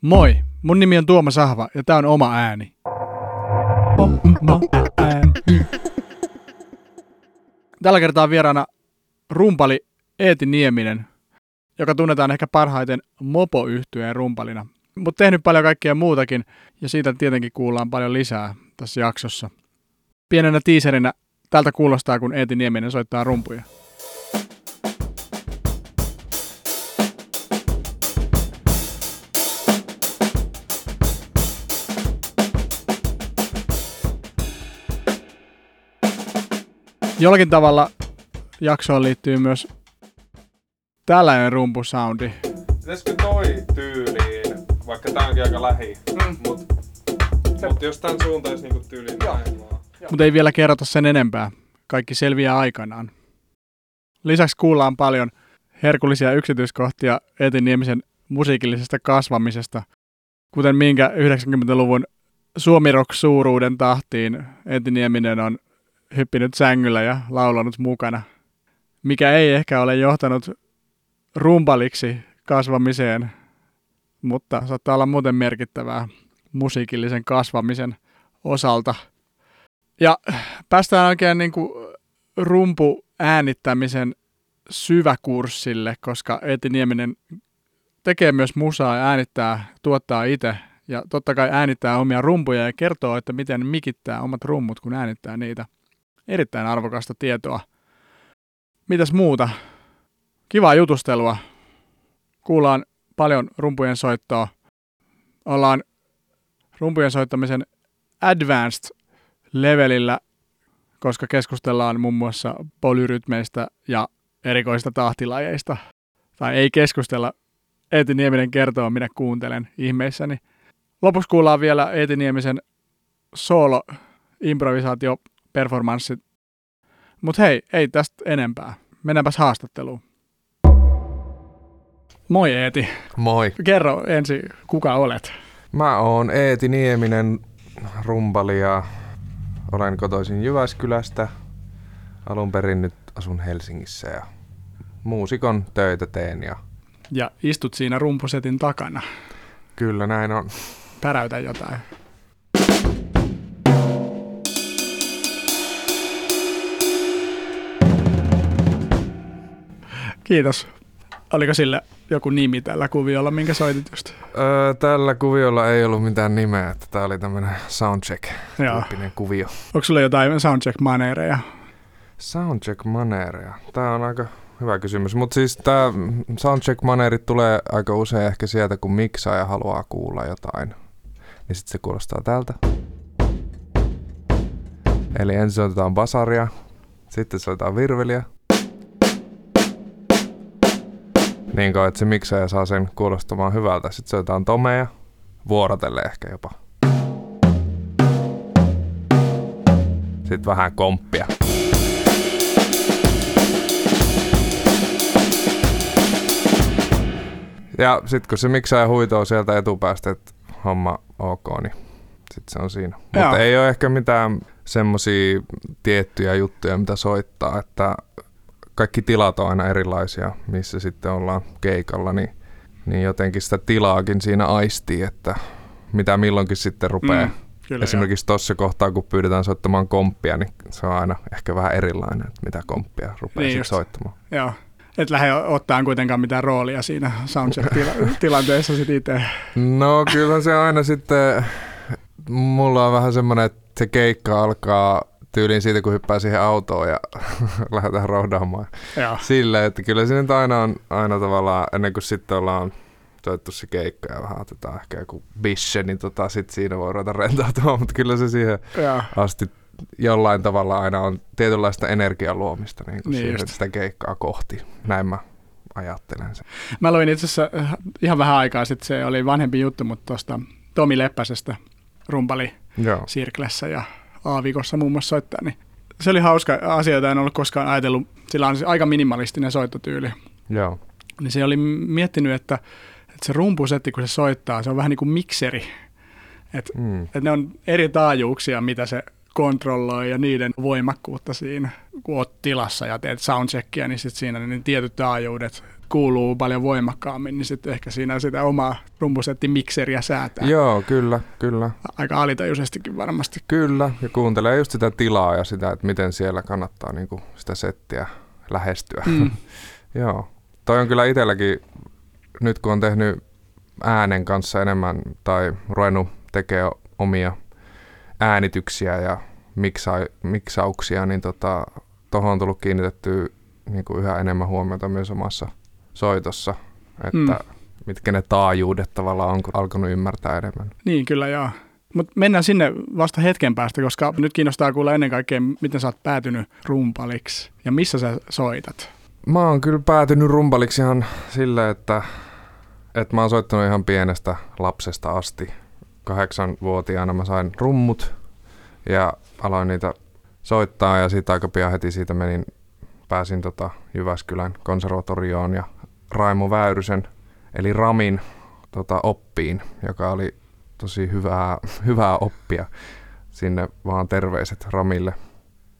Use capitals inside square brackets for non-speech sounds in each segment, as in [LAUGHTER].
Moi, mun nimi on Tuomas Sahva ja tää on oma ääni. Tällä kertaa vieraana rumpali Eeti Nieminen, joka tunnetaan ehkä parhaiten mopo rumpalina. Mutta tehnyt paljon kaikkea muutakin ja siitä tietenkin kuullaan paljon lisää tässä jaksossa. Pienenä tiiserinä tältä kuulostaa, kun Eeti Nieminen soittaa rumpuja. Jollakin tavalla jaksoon liittyy myös tällainen rumpusoundi. Pitäisikö toi tyyliin, vaikka tää onkin aika lähi, mm. mut, mut jos tän suuntaisi niinku tyyliin näin vaan. Mutta ei vielä kerrota sen enempää. Kaikki selviää aikanaan. Lisäksi kuullaan paljon herkullisia yksityiskohtia Eetin Niemisen musiikillisesta kasvamisesta, kuten minkä 90-luvun suomirock-suuruuden tahtiin Eetin Nieminen on hyppinyt sängyllä ja laulanut mukana, mikä ei ehkä ole johtanut rumpaliksi kasvamiseen, mutta saattaa olla muuten merkittävää musiikillisen kasvamisen osalta. Ja päästään oikein niin kuin rumpu äänittämisen syväkurssille, koska Eeti Nieminen tekee myös musaa ja äänittää, tuottaa itse. Ja totta kai äänittää omia rumpuja ja kertoo, että miten mikittää omat rummut, kun äänittää niitä. Erittäin arvokasta tietoa. Mitäs muuta? Kivaa jutustelua. Kuullaan paljon rumpujen soittoa. Ollaan rumpujen soittamisen advanced levelillä, koska keskustellaan muun muassa polyrytmeistä ja erikoista tahtilajeista. Tai ei keskustella. Eeti Nieminen kertoo, minä kuuntelen ihmeissäni. Lopuksi kuullaan vielä Eeti Niemisen solo improvisaatio performanssit. Mutta hei, ei tästä enempää. Mennäänpäs haastatteluun. Moi Eeti. Moi. Kerro ensin, kuka olet? Mä oon Eeti Nieminen, rumpali ja olen kotoisin Jyväskylästä. Alun perin nyt asun Helsingissä ja muusikon töitä teen ja Ja istut siinä rumpusetin takana. kyllä näin on. Päräytä jotain. Kiitos. Oliko sillä joku nimi tällä kuviolla, minkä soitit just? Öö, tällä kuviolla ei ollut mitään nimeä, että tää oli tämmönen soundcheck Joo. tyyppinen kuvio. Onko sulla jotain soundcheck-maneereja? Soundcheck maneeria. Tää on aika hyvä kysymys, mutta siis tää soundcheck maneerit tulee aika usein ehkä sieltä, kun miksaaja haluaa kuulla jotain. Niin sit se kuulostaa tältä. Eli ensin soitetaan basaria, sitten soitetaan virveliä. Niin kauan, että se miksaaja saa sen kuulostamaan hyvältä. Sitten soitetaan tomea, vuorotelle ehkä jopa. Sitten vähän komppia. Ja sitten kun se miksaaja huitoo sieltä etupäästä, että homma ok, niin sitten se on siinä. Mutta ei ole ehkä mitään semmoisia tiettyjä juttuja, mitä soittaa, että kaikki tilat on aina erilaisia, missä sitten ollaan keikalla, niin, niin jotenkin sitä tilaakin siinä aistii, että mitä milloinkin sitten rupeaa. Mm, kyllä Esimerkiksi tuossa kohtaa, kun pyydetään soittamaan komppia, niin se on aina ehkä vähän erilainen, että mitä komppia rupeaa Niin soittamaan. Joo. Joo. Et lähde ottaa kuitenkaan mitään roolia siinä soundcheck-tilanteessa [LAUGHS] sit itse. No kyllä se aina sitten, mulla on vähän semmoinen, että se keikka alkaa tyyliin siitä, kun hyppää siihen autoon ja [LAUGHS] lähdetään rohdaamaan. Silleen, että kyllä se nyt aina on aina tavallaan, ennen kuin sitten ollaan soittu se keikka ja vähän otetaan ehkä joku bisse, niin tota, sit siinä voi ruveta rentoutumaan, mutta kyllä se siihen Joo. asti jollain tavalla aina on tietynlaista energian luomista niin kuin Niin just. sitä keikkaa kohti. Näin mä ajattelen sen. Mä luin itse asiassa äh, ihan vähän aikaa sitten, se oli vanhempi juttu, mutta tuosta Tomi Leppäsestä rumpali Joo. Sirklessä ja Aavikossa muun muassa soittaa, niin se oli hauska asia, jota en ollut koskaan ajatellut. Sillä on siis aika minimalistinen soittotyyli. Joo. Niin se oli miettinyt, että, että se rumpusetti, kun se soittaa, se on vähän niin kuin mikseri. Että Mm. että ne on eri taajuuksia, mitä se kontrolloi ja niiden voimakkuutta siinä. Kun oot tilassa ja teet soundcheckia, niin sit siinä ne tietyt taajuudet kuuluu paljon voimakkaammin, niin sitten ehkä siinä sitä omaa rumpusettimikseriä säätää. Joo, kyllä, kyllä. Aika alitajuisestikin varmasti. Kyllä, ja kuuntelee just sitä tilaa ja sitä, että miten siellä kannattaa niin kuin sitä settiä lähestyä. Mm. [LAUGHS] Joo. Toi on kyllä itselläkin, nyt kun on tehnyt äänen kanssa enemmän tai ruvennut tekemään omia äänityksiä ja miksa, miksauksia, niin tota, tuohon on tullut kiinnitettyä niin kuin yhä enemmän huomiota myös omassa soitossa, että mm. mitkä ne taajuudet tavallaan on, kun alkanut ymmärtää enemmän. Niin, kyllä joo. Mutta mennään sinne vasta hetken päästä, koska nyt kiinnostaa kuulla ennen kaikkea, miten sä oot päätynyt rumpaliksi ja missä sä soitat. Mä oon kyllä päätynyt rumpaliksi ihan sille, että, että mä oon soittanut ihan pienestä lapsesta asti. Kahdeksanvuotiaana mä sain rummut ja aloin niitä soittaa ja sitten aika pian heti siitä menin, pääsin tota Jyväskylän konservatorioon ja Raimo Väyrysen eli Ramin tota, oppiin, joka oli tosi hyvää, [LAUGHS] hyvää oppia. Sinne vaan terveiset Ramille.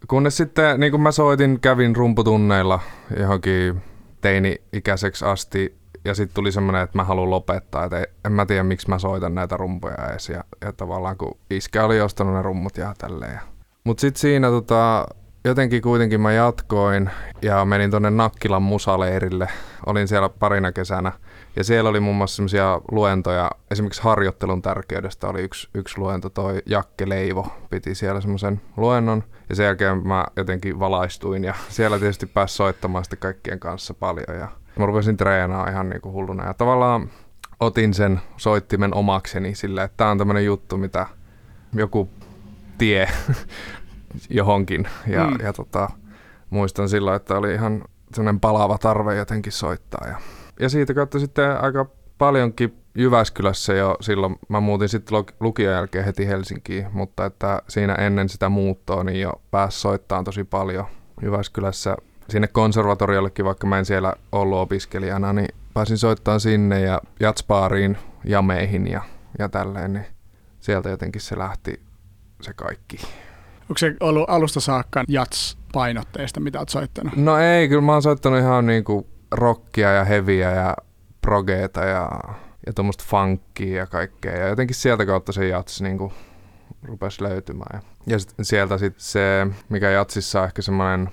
Kunnes sitten, niin kuin mä soitin, kävin rumputunneilla johonkin teini-ikäiseksi asti ja sitten tuli semmoinen, että mä haluan lopettaa, että en mä tiedä miksi mä soitan näitä rumpuja edes ja, ja tavallaan kun iskä oli ostanut ne rummut ja tälleen. Mutta sitten siinä tota, jotenkin kuitenkin mä jatkoin ja menin tonne Nakkilan musaleirille. Olin siellä parina kesänä. Ja siellä oli muun muassa semmoisia luentoja, esimerkiksi harjoittelun tärkeydestä oli yksi, yksi luento, toi Jakke Leivo piti siellä semmoisen luennon. Ja sen jälkeen mä jotenkin valaistuin ja siellä tietysti pääsi soittamaan sitten kaikkien kanssa paljon ja mä rupesin treenaamaan ihan niin kuin hulluna. Ja tavallaan otin sen soittimen omakseni sillä, että tämä on tämmöinen juttu, mitä joku tie [LAUGHS] johonkin. Ja, mm. ja tota, muistan silloin, että oli ihan sellainen palava tarve jotenkin soittaa. Ja, ja siitä kautta sitten aika paljonkin Jyväskylässä jo silloin, mä muutin sitten lukion jälkeen heti Helsinkiin, mutta että siinä ennen sitä muuttoa niin jo pääsi soittamaan tosi paljon Jyväskylässä sinne konservatoriollekin, vaikka mä en siellä ollut opiskelijana, niin pääsin soittamaan sinne ja jatspaariin, jameihin ja, ja tälleen, niin sieltä jotenkin se lähti se kaikki. Onko se ollut alusta saakka jats-painotteista, mitä olet soittanut? No ei, kyllä mä oon soittanut ihan niinku rockia ja heviä ja progeeta ja, ja tuommoista funkia ja kaikkea. Ja jotenkin sieltä kautta se jats niinku rupesi löytymään. Ja, ja sit sieltä sitten se, mikä jatsissa on ehkä semmoinen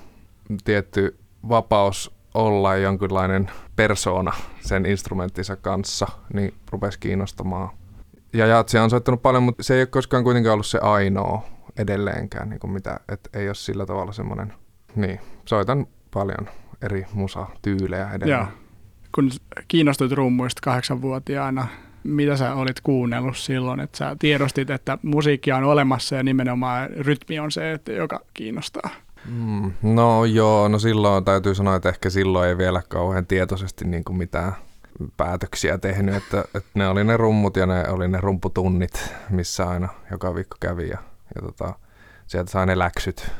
tietty vapaus olla jonkinlainen persona sen instrumenttinsa kanssa, niin rupesi kiinnostamaan. Ja jatsia on soittanut paljon, mutta se ei ole koskaan kuitenkaan ollut se ainoa edelleenkään, niin kuin mitä, että ei ole sillä tavalla semmoinen, niin, soitan paljon eri musatyylejä edelleen. Joo. Kun kiinnostuit rummuista kahdeksanvuotiaana, mitä sä olit kuunnellut silloin, että sä tiedostit, että musiikkia on olemassa ja nimenomaan rytmi on se, että joka kiinnostaa? Mm, no joo, no silloin täytyy sanoa, että ehkä silloin ei vielä kauhean tietoisesti niin kuin mitään päätöksiä tehnyt, että, että ne oli ne rummut ja ne oli ne rumputunnit, missä aina joka viikko kävi ja ja tota, sieltä sai ne läksyt,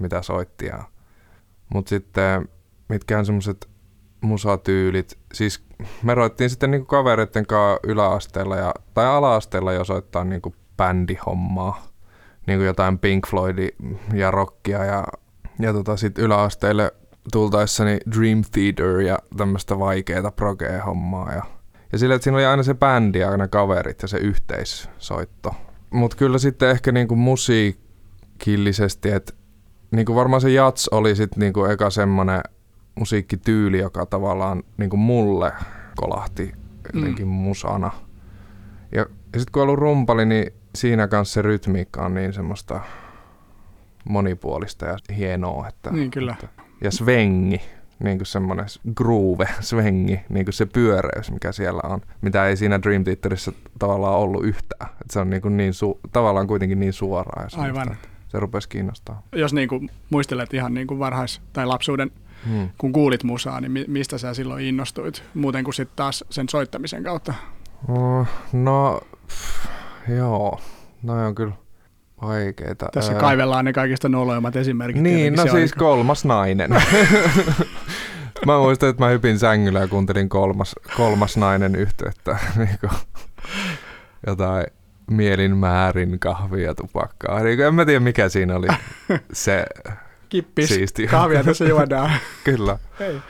mitä soitti. Ja... Mutta sitten mitkään semmoiset musatyylit, siis me roittiin sitten niinku kavereiden kanssa yläasteella ja, tai alaasteella jo soittaa niinku bändihommaa, niinku jotain Pink Floydia ja rockia ja, ja tota sit yläasteelle tultaessani Dream Theater ja tämmöistä vaikeaa progea-hommaa ja, ja sillä, että siinä oli aina se bändi ja ne kaverit ja se yhteissoitto mutta kyllä sitten ehkä niinku musiikillisesti, että niinku varmaan se jats oli sitten niinku eka semmoinen musiikkityyli, joka tavallaan niinku mulle kolahti jotenkin mm. musana. Ja, ja sitten kun on ollut rumpali, niin siinä kanssa se rytmiikka on niin semmoista monipuolista ja hienoa. Että, niin kyllä. Että, ja svengi, niin kuin semmoinen groove, svengi, niin kuin se pyöreys, mikä siellä on, mitä ei siinä Dream Theaterissa tavallaan ollut yhtään. Et se on niin, kuin niin su- tavallaan kuitenkin niin suoraa. Ja Aivan. Se rupesi kiinnostaa. Jos niin kuin muistelet ihan niin kuin varhais- tai lapsuuden, hmm. kun kuulit musaa, niin mistä sä silloin innostuit, muuten kuin sitten taas sen soittamisen kautta? No, no pff, joo, no on kyllä vaikeita. Tässä öö... kaivellaan ne kaikista noloimmat esimerkit. Niin, no siis kolmas nainen. [LAUGHS] mä muistan, että mä hypin sängyllä ja kuuntelin kolmas, kolmas nainen yhteyttä. [LAUGHS] niin jotain mielin määrin kahvia ja tupakkaa. Niin en mä tiedä, mikä siinä oli [LAUGHS] se Kippis, siisti. kahvia tässä juodaan. Kyllä. Hei.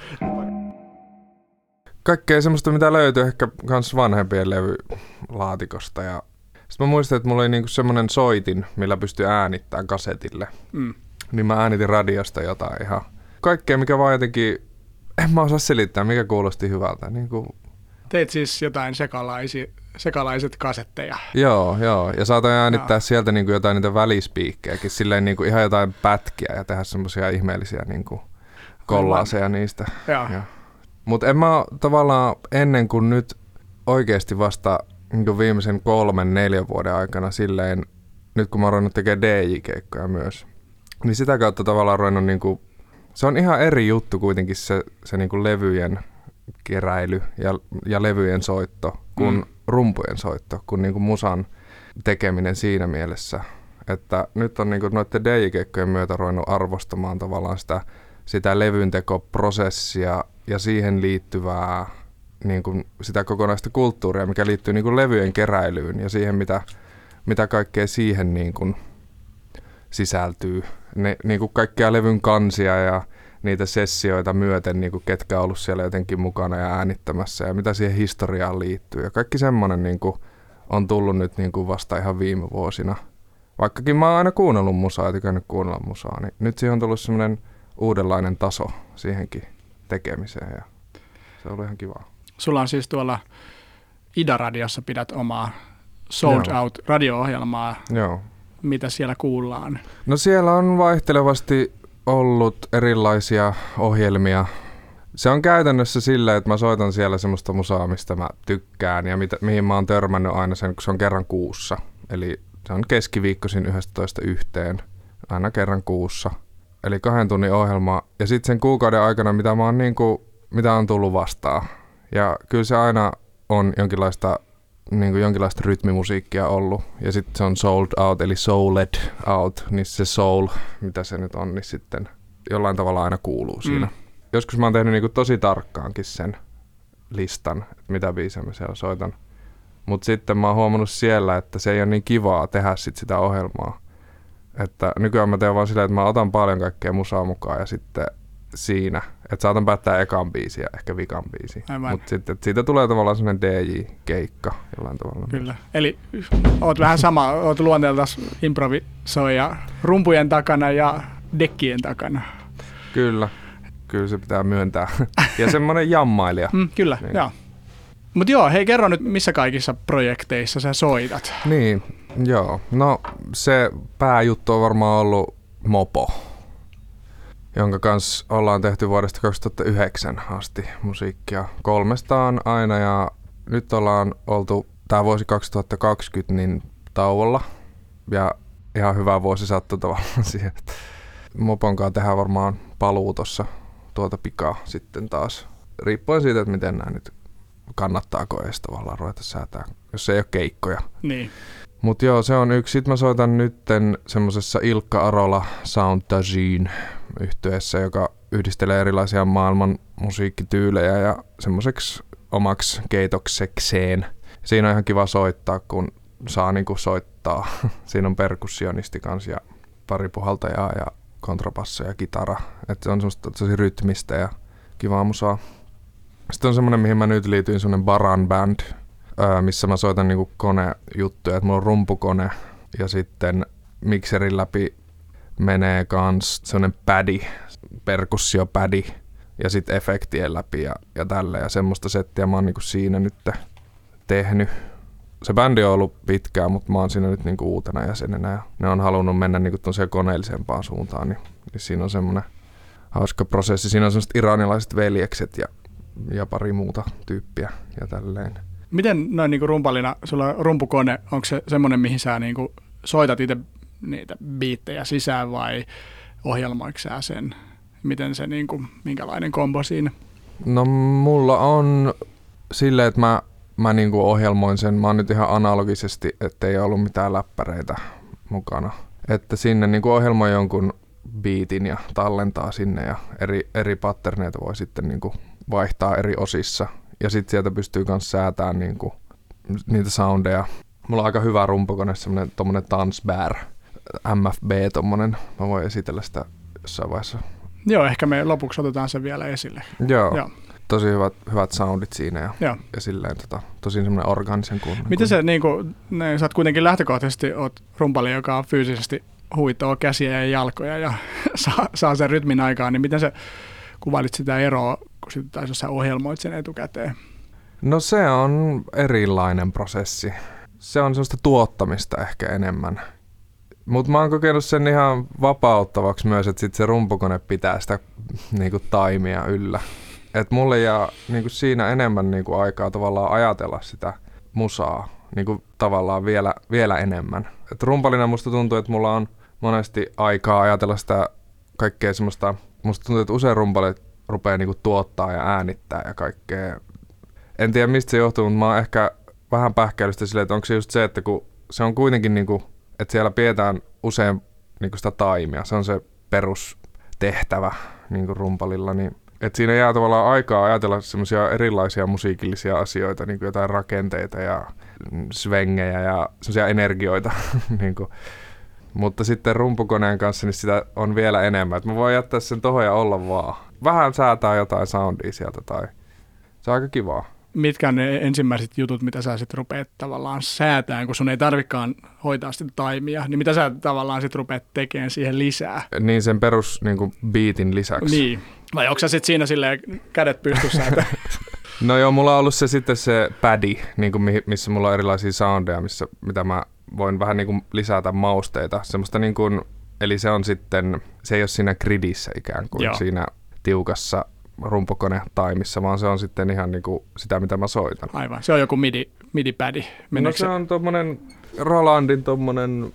kaikkea semmoista, mitä löytyy ehkä kans vanhempien levylaatikosta. Ja sitten mä muistan, että mulla oli niinku semmoinen soitin, millä pystyi äänittämään kasetille. Mm. Niin mä äänitin radiosta jotain ihan. Kaikkea, mikä vaan jotenkin, en mä osaa selittää, mikä kuulosti hyvältä. Niin kuin, Teit siis jotain sekalaisi, sekalaiset kasetteja. joo, joo. Ja saatoin äänittää joo. sieltä niin kuin jotain niitä välispiikkejäkin, silleen niin kuin ihan jotain pätkiä ja tehdä semmoisia ihmeellisiä niin kuin kollaaseja niistä. Joo. Joo. Mutta en mä tavallaan ennen kuin nyt oikeasti vasta niin viimeisen kolmen, neljän vuoden aikana silleen, nyt kun mä oon ruvennut tekemään DJ-keikkoja myös, niin sitä kautta tavallaan ruvennut niin kuin, se on ihan eri juttu kuitenkin se, se niin kuin levyjen keräily ja, ja levyjen soitto kuin mm. rumpujen soitto, kuin, niin kuin musan tekeminen siinä mielessä. Että nyt on niin kuin noiden DJ-keikkojen myötä ruvennut arvostamaan tavallaan sitä, sitä levyntekoprosessia ja siihen liittyvää niin kuin sitä kokonaista kulttuuria, mikä liittyy niin kuin levyjen keräilyyn ja siihen, mitä, mitä kaikkea siihen niin kuin sisältyy. Ne, niin kuin kaikkia levyn kansia ja niitä sessioita myöten, niin kuin ketkä on ollut siellä jotenkin mukana ja äänittämässä ja mitä siihen historiaan liittyy. Ja kaikki semmoinen niin kuin on tullut nyt niin kuin vasta ihan viime vuosina. Vaikkakin mä oon aina kuunnellut musaa ja tykännyt kuunnella musaa, niin nyt siihen on tullut semmoinen uudenlainen taso siihenkin tekemiseen ja se on ollut ihan kivaa. Sulla on siis tuolla Ida-radiossa pidät omaa Sold Joo. Out radio-ohjelmaa, Joo. mitä siellä kuullaan. No siellä on vaihtelevasti ollut erilaisia ohjelmia. Se on käytännössä silleen, että mä soitan siellä semmoista musaa, mistä mä tykkään ja mitä, mihin mä oon törmännyt aina sen, kun se on kerran kuussa. Eli se on keskiviikkoisin 11 yhteen, aina kerran kuussa. Eli kahden tunnin ohjelma. Ja sitten sen kuukauden aikana, mitä mä oon niinku, mitä on tullut vastaan. Ja kyllä se aina on jonkinlaista niin kuin jonkinlaista rytmimusiikkia ollut. Ja sitten se on sold out, eli souled out, niin se soul, mitä se nyt on, niin sitten jollain tavalla aina kuuluu siinä. Mm. Mm. Joskus mä oon tehnyt niin kuin tosi tarkkaankin sen listan, että mitä biisejä mä siellä soitan. Mutta sitten mä oon huomannut siellä, että se ei ole niin kivaa tehdä sit sitä ohjelmaa. Että nykyään mä teen vaan silleen, että mä otan paljon kaikkea musaa mukaan ja sitten siinä, että saatan päättää ekan biisin ja ehkä vikan. Aivan. Mutta sitten siitä tulee tavallaan semmoinen DJ-keikka jollain tavalla. Kyllä. Eli oot vähän sama, oot luonteeltas improvisoija rumpujen takana ja dekkien takana. Kyllä, kyllä se pitää myöntää. [LAUGHS] ja semmoinen jammailija. Mm, kyllä, Niin. joo. Mutta joo, hei kerro nyt, missä kaikissa projekteissa sä soitat? Niin, joo. No se pääjuttu on varmaan ollut Mopo, jonka kanssa ollaan tehty vuodesta 2009 asti musiikkia kolmestaan aina ja nyt ollaan oltu tämä vuosi 2020 niin tauolla ja ihan hyvä vuosi sattui tavallaan [LAUGHS] siihen. että Mopon kanssa tehdään varmaan paluu tuossa tuota pikaa sitten taas. Riippuen siitä, että miten nämä nyt kannattaako edes tavallaan ruveta säätää, jos ei ole keikkoja. Niin. Mut joo, se on yksi. Sitten mä soitan nytten semmosessa Ilkka Arola Sound Tagine yhtyeessä, joka yhdistelee erilaisia maailman musiikkityylejä ja semmoiseksi omaksi keitoksekseen. Siinä on ihan kiva soittaa, kun saa niinku soittaa. [LAUGHS] Siinä on perkussionisti kanssa ja pari puhaltajaa ja kontrapasso ja kitara. Et se on semmoista tosi rytmistä ja kivaa musaa. Sitten on semmoinen, mihin mä nyt liityin, semmoinen Baran Band, öö, missä mä soitan niinku konejuttuja. Et mulla on rumpukone ja mikserin läpi menee kans semmonen pädi, perkussiopädi ja sitten efektien läpi ja, ja tällä ja semmoista settiä mä oon niinku siinä nyt tehnyt. Se bändi on ollut pitkään, mutta mä oon siinä nyt niinku uutena jäsenenä ja ne on halunnut mennä niinku koneellisempaan suuntaan, niin, niin siinä on semmoinen hauska prosessi. Siinä on semmoiset iranilaiset veljekset ja, ja pari muuta tyyppiä ja tälleen. Miten noin niinku rumpalina, sulla on rumpukone, onko se semmoinen, mihin sä niinku soitat itse niitä biittejä sisään vai ohjelmoiko sä sen? Miten se, niinku, minkälainen kombo siinä? No mulla on silleen, että mä, mä niinku ohjelmoin sen. Mä oon nyt ihan analogisesti, ettei ollut mitään läppäreitä mukana. Että sinne niinku ohjelmoi jonkun biitin ja tallentaa sinne ja eri, eri patterneita voi sitten niinku vaihtaa eri osissa. Ja sitten sieltä pystyy myös säätämään niinku niitä soundeja. Mulla on aika hyvä rumpukone, semmonen tommonen Tansbär MFB tommonen. Mä voin esitellä sitä jossain vaiheessa. Joo, ehkä me lopuksi otetaan se vielä esille. Joo. Joo. tosi hyvät, hyvät soundit siinä ja, Joo. ja silleen tota, tosi semmoinen organisen kunnon. Miten se, niin kuin, ne, sä oot kuitenkin lähtökohtaisesti oot rumpali, joka on fyysisesti huitoo käsiä ja jalkoja ja [LAUGHS] saa, saa sen rytmin aikaan, niin miten sä kuvailit sitä eroa, sitten taisi sä ohjelmoit sen etukäteen? No se on erilainen prosessi. Se on sellaista tuottamista ehkä enemmän. Mutta mä oon kokenut sen ihan vapauttavaksi myös, että sit se rumpukone pitää sitä niinku, taimia yllä. Et mulle jää niinku, siinä enemmän niinku, aikaa tavallaan ajatella sitä musaa niinku, tavallaan vielä, vielä enemmän. Et rumpalina musta tuntuu, että mulla on monesti aikaa ajatella sitä kaikkea semmoista, musta tuntuu, että usein rumpalit rupeaa niinku, tuottaa ja äänittää ja kaikkea en tiedä mistä se johtuu, mutta mä oon ehkä vähän pähkäilystä silleen, että onko se just se, että kun se on kuitenkin niinku, että siellä pidetään usein niinku sitä taimia, se on se perustehtävä niinku rumpalilla, niin että siinä jää tavallaan aikaa ajatella semmoisia erilaisia musiikillisia asioita, niin jotain rakenteita ja svengejä ja semmoisia energioita. [LAUGHS] niin. Mutta sitten rumpukoneen kanssa niin sitä on vielä enemmän. Että mä voin jättää sen tohon ja olla vaan. Vähän säätää jotain soundia sieltä tai se on aika kivaa. Mitkä on ne ensimmäiset jutut, mitä sä sitten rupeat tavallaan säätään, kun sun ei tarvikaan hoitaa sitä taimia, niin mitä sä tavallaan sitten rupeat tekemään siihen lisää? Niin sen perus niin kuin beatin lisäksi. Niin. Vai onko sä sitten siinä silleen kädet pystyssä, että [LAUGHS] No joo, mulla on ollut se sitten se paddy, niin kuin missä mulla on erilaisia soundeja, missä, mitä mä voin vähän niin kuin lisätä mausteita. Semmoista niin kuin, eli se on sitten, se ei ole siinä gridissä ikään kuin Joo. siinä tiukassa rumpukone taimissa, vaan se on sitten ihan niin kuin sitä, mitä mä soitan. aivan, se on joku midi, midi-pädi. No se on tommonen Rolandin tommonen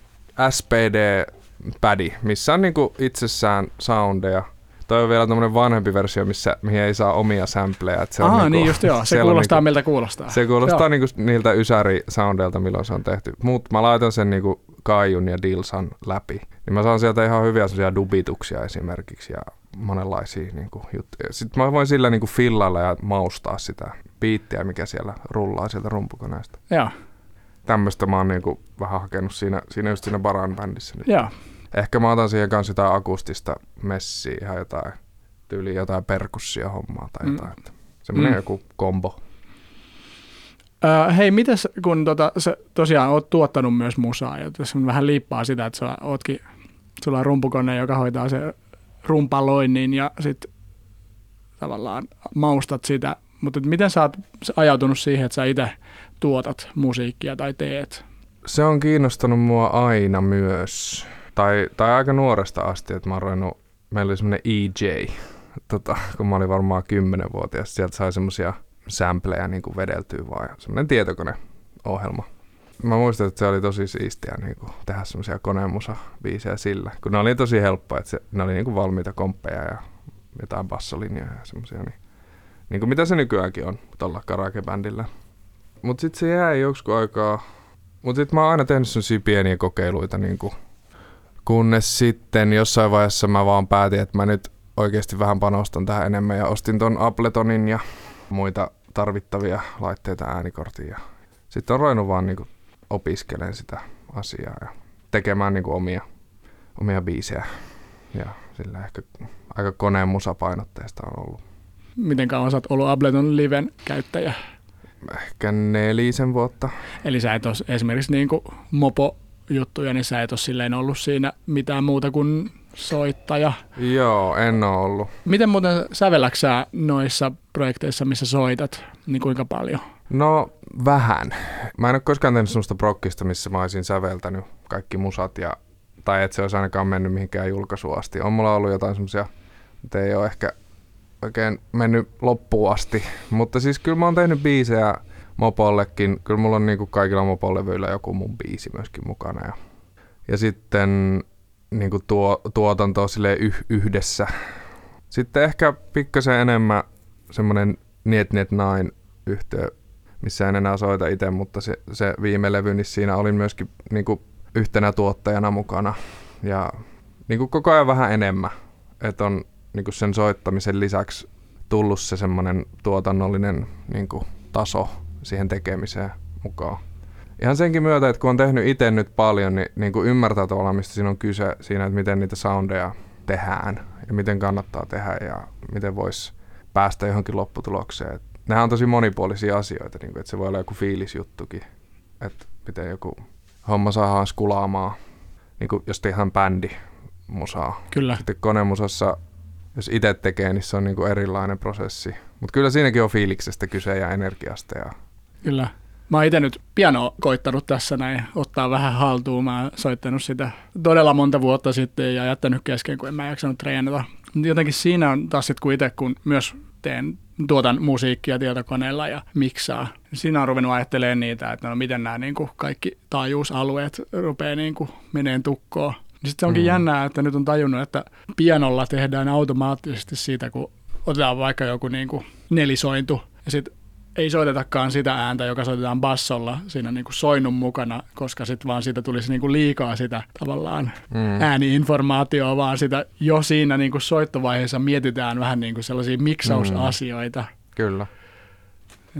SPD-pädi, missä on niinku itsessään soundeja. Toi on vielä tommonen vanhempi versio, missä, mihin ei saa omia sampleja. Et se on Aa, niinku, niin just joo, se on kuulostaa niinku, miltä kuulostaa. Se kuulostaa Joo. niinku niiltä ysäri-soundeilta, milloin se on tehty. Mut mä laitan sen niinku Kaijun ja Dilsan läpi. Niin mä saan sieltä ihan hyviä sellaisia dubituksia esimerkiksi ja monenlaisia niinku juttuja. Sitten mä voin sillä niinku fillailla ja maustaa sitä biittiä, mikä siellä rullaa sieltä rumpukoneesta Joo, tämmöistä mä oon niinku vähän hakenut siinä, siinä just siinä Baran bändissä. Nyt. joo. Ehkä mä otan siihen kanssa jotain akustista messiä, ihan jotain tyyli jotain perkussia hommaa tai Mm. jotain. Mm. Semmoinen Mm. mm. joku kombo. Öö, hei, mitäs kun tota, sä tosiaan oot tuottanut myös musaa ja tässä vähän liippaa sitä, että sä ootkin, sulla on rumpukone, joka hoitaa se rumpaloinnin ja sitten tavallaan maustat sitä, mutta miten sä oot ajautunut siihen, että sä itse tuotat musiikkia tai teet? Se on kiinnostanut mua aina myös. Tai, tai aika nuoresta asti, että mä oon ruvennut, meillä oli semmoinen EJ, tota, kun mä olin varmaan 10-vuotias. Sieltä sai semmosia sampleja niin kuin vedeltyä vaan. Semmoinen tietokoneohjelma. Mä muistan, että se oli tosi siistiä niin kuin, tehdä semmoisia konemusa-biisejä sillä. Kun ne oli tosi helppoa, että se, ne oli niin kuin valmiita komppeja ja jotain bassolinjoja ja semmoisia. Niin, niin kuin mitä se nykyäänkin on tuolla karaoke-bändillä. Mut sit se jäi joksikin aikaa. Mut sit mä oon aina tehnyt semmosia pieniä kokeiluita niinku. Kunnes sitten jossain vaiheessa mä vaan päätin, että mä nyt oikeasti vähän panostan tähän enemmän ja ostin ton Apletonin ja muita tarvittavia laitteita äänikortiin. Ja sitten on ruvennut vaan niinku opiskelemaan sitä asiaa ja tekemään niinku omia, omia biisejä. Ja sillä ehkä aika koneen musapainotteista on ollut. Miten kauan sä oot ollut Ableton Liven käyttäjä? Ehkä nelisen vuotta. Eli sä et ole esimerkiksi niin kuin mopo-juttuja, niin sä et ole silleen ollut siinä mitään muuta kuin soittaja. Joo, en oo ollut. Miten muuten sävelläksä sä noissa projekteissa, missä soitat, niin kuinka paljon? No vähän. Mä en ole koskaan tehnyt semmoista prokkista, missä mä olisin säveltänyt kaikki musat ja, tai että se olisi ainakaan mennyt mihinkään julkaisuun asti. On mulla ollut jotain semmoisia, mutta ei ole ehkä oikein mennyt loppuun asti. Mutta siis kyllä mä oon tehnyt biisejä mopollekin. Kyllä mulla on niinku kaikilla mopolevyillä joku mun biisi myöskin mukana. Ja, ja sitten niinku tuo, tuotanto sille yh, yhdessä. Sitten ehkä pikkasen enemmän semmoinen Niet Niet Nine yhtiö, missä en enää soita itse, mutta se, se viime levy, niin siinä olin myöskin niinku yhtenä tuottajana mukana. Ja niinku koko ajan vähän enemmän. Että on niinku sen soittamisen lisäksi tullut se semmoinen tuotannollinen niinku taso siihen tekemiseen mukaan. Ihan senkin myötä, että kun on tehnyt itse nyt paljon, niin, niin kuin ymmärtää tavallaan, mistä siinä on kyse siinä, että miten niitä soundeja tehdään ja miten kannattaa tehdä ja miten voisi päästä johonkin lopputulokseen. Et nehän on tosi monipuolisia asioita, niin kuin, että se voi olla joku fiilisjuttukin, että miten joku homma saadaan skulaamaan, niin kuin jos tehdään bändi musaa. Kyllä. Sitten konemusassa, jos itse tekee, niin se on niin kuin erilainen prosessi. Mutta kyllä siinäkin on fiiliksestä kyse ja energiasta. Ja... Kyllä. Mä oon itse nyt piano koittanut tässä näin, ottaa vähän haltuun. Mä oon soittanut sitä todella monta vuotta sitten ja jättänyt kesken, kun en mä jaksanut treenata. Jotenkin siinä on taas sitten, kun itse kun myös teen, tuotan musiikkia tietokoneella ja miksaa. Siinä on ruvennut ajattelemaan niitä, että no miten nämä niin kuin kaikki taajuusalueet rupeaa niin kuin meneen tukkoon. Sitten se onkin mm. jännää, että nyt on tajunnut, että pianolla tehdään automaattisesti siitä, kun otetaan vaikka joku niin kuin nelisointu ja sitten ei soitetakaan sitä ääntä, joka soitetaan bassolla siinä niin kuin soinnun mukana, koska sitten vaan siitä tulisi niin kuin liikaa sitä tavallaan mm. ääniinformaatioa, vaan sitä jo siinä niin kuin soittovaiheessa mietitään vähän niin kuin sellaisia miksausasioita. Mm. Kyllä.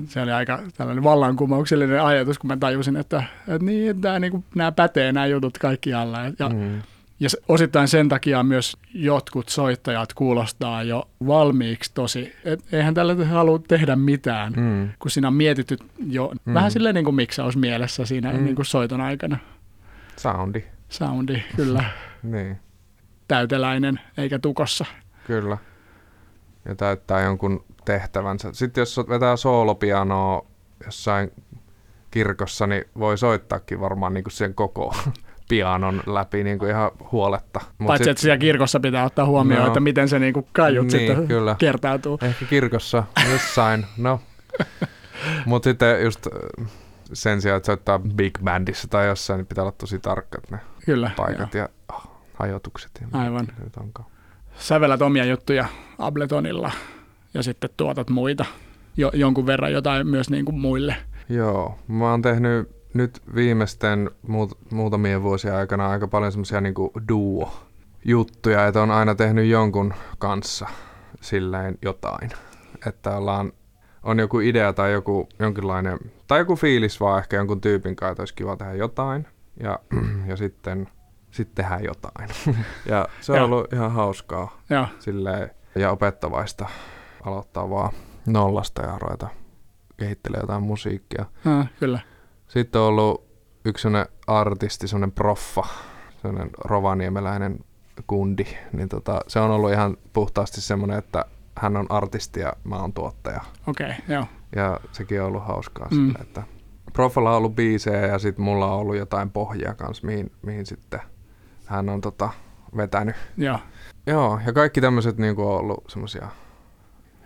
Se oli aika tällainen vallankumouksellinen ajatus, kun mä tajusin, että, että, niin, että nämä, niin kuin, nämä pätee nämä jutut kaikkialla. Ja mm ja osittain sen takia myös jotkut soittajat kuulostaa jo valmiiksi tosi, et eihän tällä halua tehdä mitään, mm. kun siinä on mietitty jo mm. vähän silleen niin kuin miksaus mielessä siinä mm. niin kuin soiton aikana. Soundi. Soundi, kyllä. [LAUGHS] niin. Täyteläinen, eikä tukossa. Kyllä. Ja täyttää jonkun tehtävänsä. Sitten jos vetää soolopianoa jossain kirkossa, niin voi soittaakin varmaan niin kuin sen koko [LAUGHS] pianon läpi niin kuin ihan huoletta. Mut Paitsi, sit... että siellä kirkossa pitää ottaa huomioon, no, että miten se niin kuin kaiut niin, sitten kyllä. kertautuu. Ehkä kirkossa jossain, no. [LAUGHS] Mutta sitten just äh, sen sijaan, että soittaa big bandissa tai jossain, niin pitää olla tosi tarkkat ne kyllä, paikat joo. ja oh, hajotukset. Ja Aivan. Sävelät omia juttuja Abletonilla ja sitten tuotat muita. Jo, jonkun verran jotain myös niin kuin muille. Joo, mä oon tehnyt nyt viimeisten muut, muutamien vuosien aikana aika paljon semmoisia niin duo-juttuja, että on aina tehnyt jonkun kanssa silleen jotain. Että ollaan, on joku idea tai joku jonkinlainen, tai joku fiilis vaan ehkä jonkun tyypin kanssa, että olisi kiva tehdä jotain. Ja, [CLEARS THROAT] ja sitten, sitten tehdään jotain. [LAUGHS] ja se on ollut ihan hauskaa ja. Silleen, ja opettavaista aloittaa vaan nollasta ja ruveta kehittelee jotain musiikkia. Ja, kyllä. Sitten on ollut yksi sellainen artisti, sellainen proffa, sellainen rovaniemeläinen kundi, niin tota, se on ollut ihan puhtaasti semmoinen, että hän on artisti ja mä oon tuottaja. Okei, okay, joo. Ja sekin on ollut hauskaa mm. sille, että Proffalla on ollut biisejä ja sitten mulla on ollut jotain pohjaa kanssa, mihin, mihin sitten hän on tota, vetänyt. Joo. Joo, ja kaikki tämmöiset niin on ollut semmoisia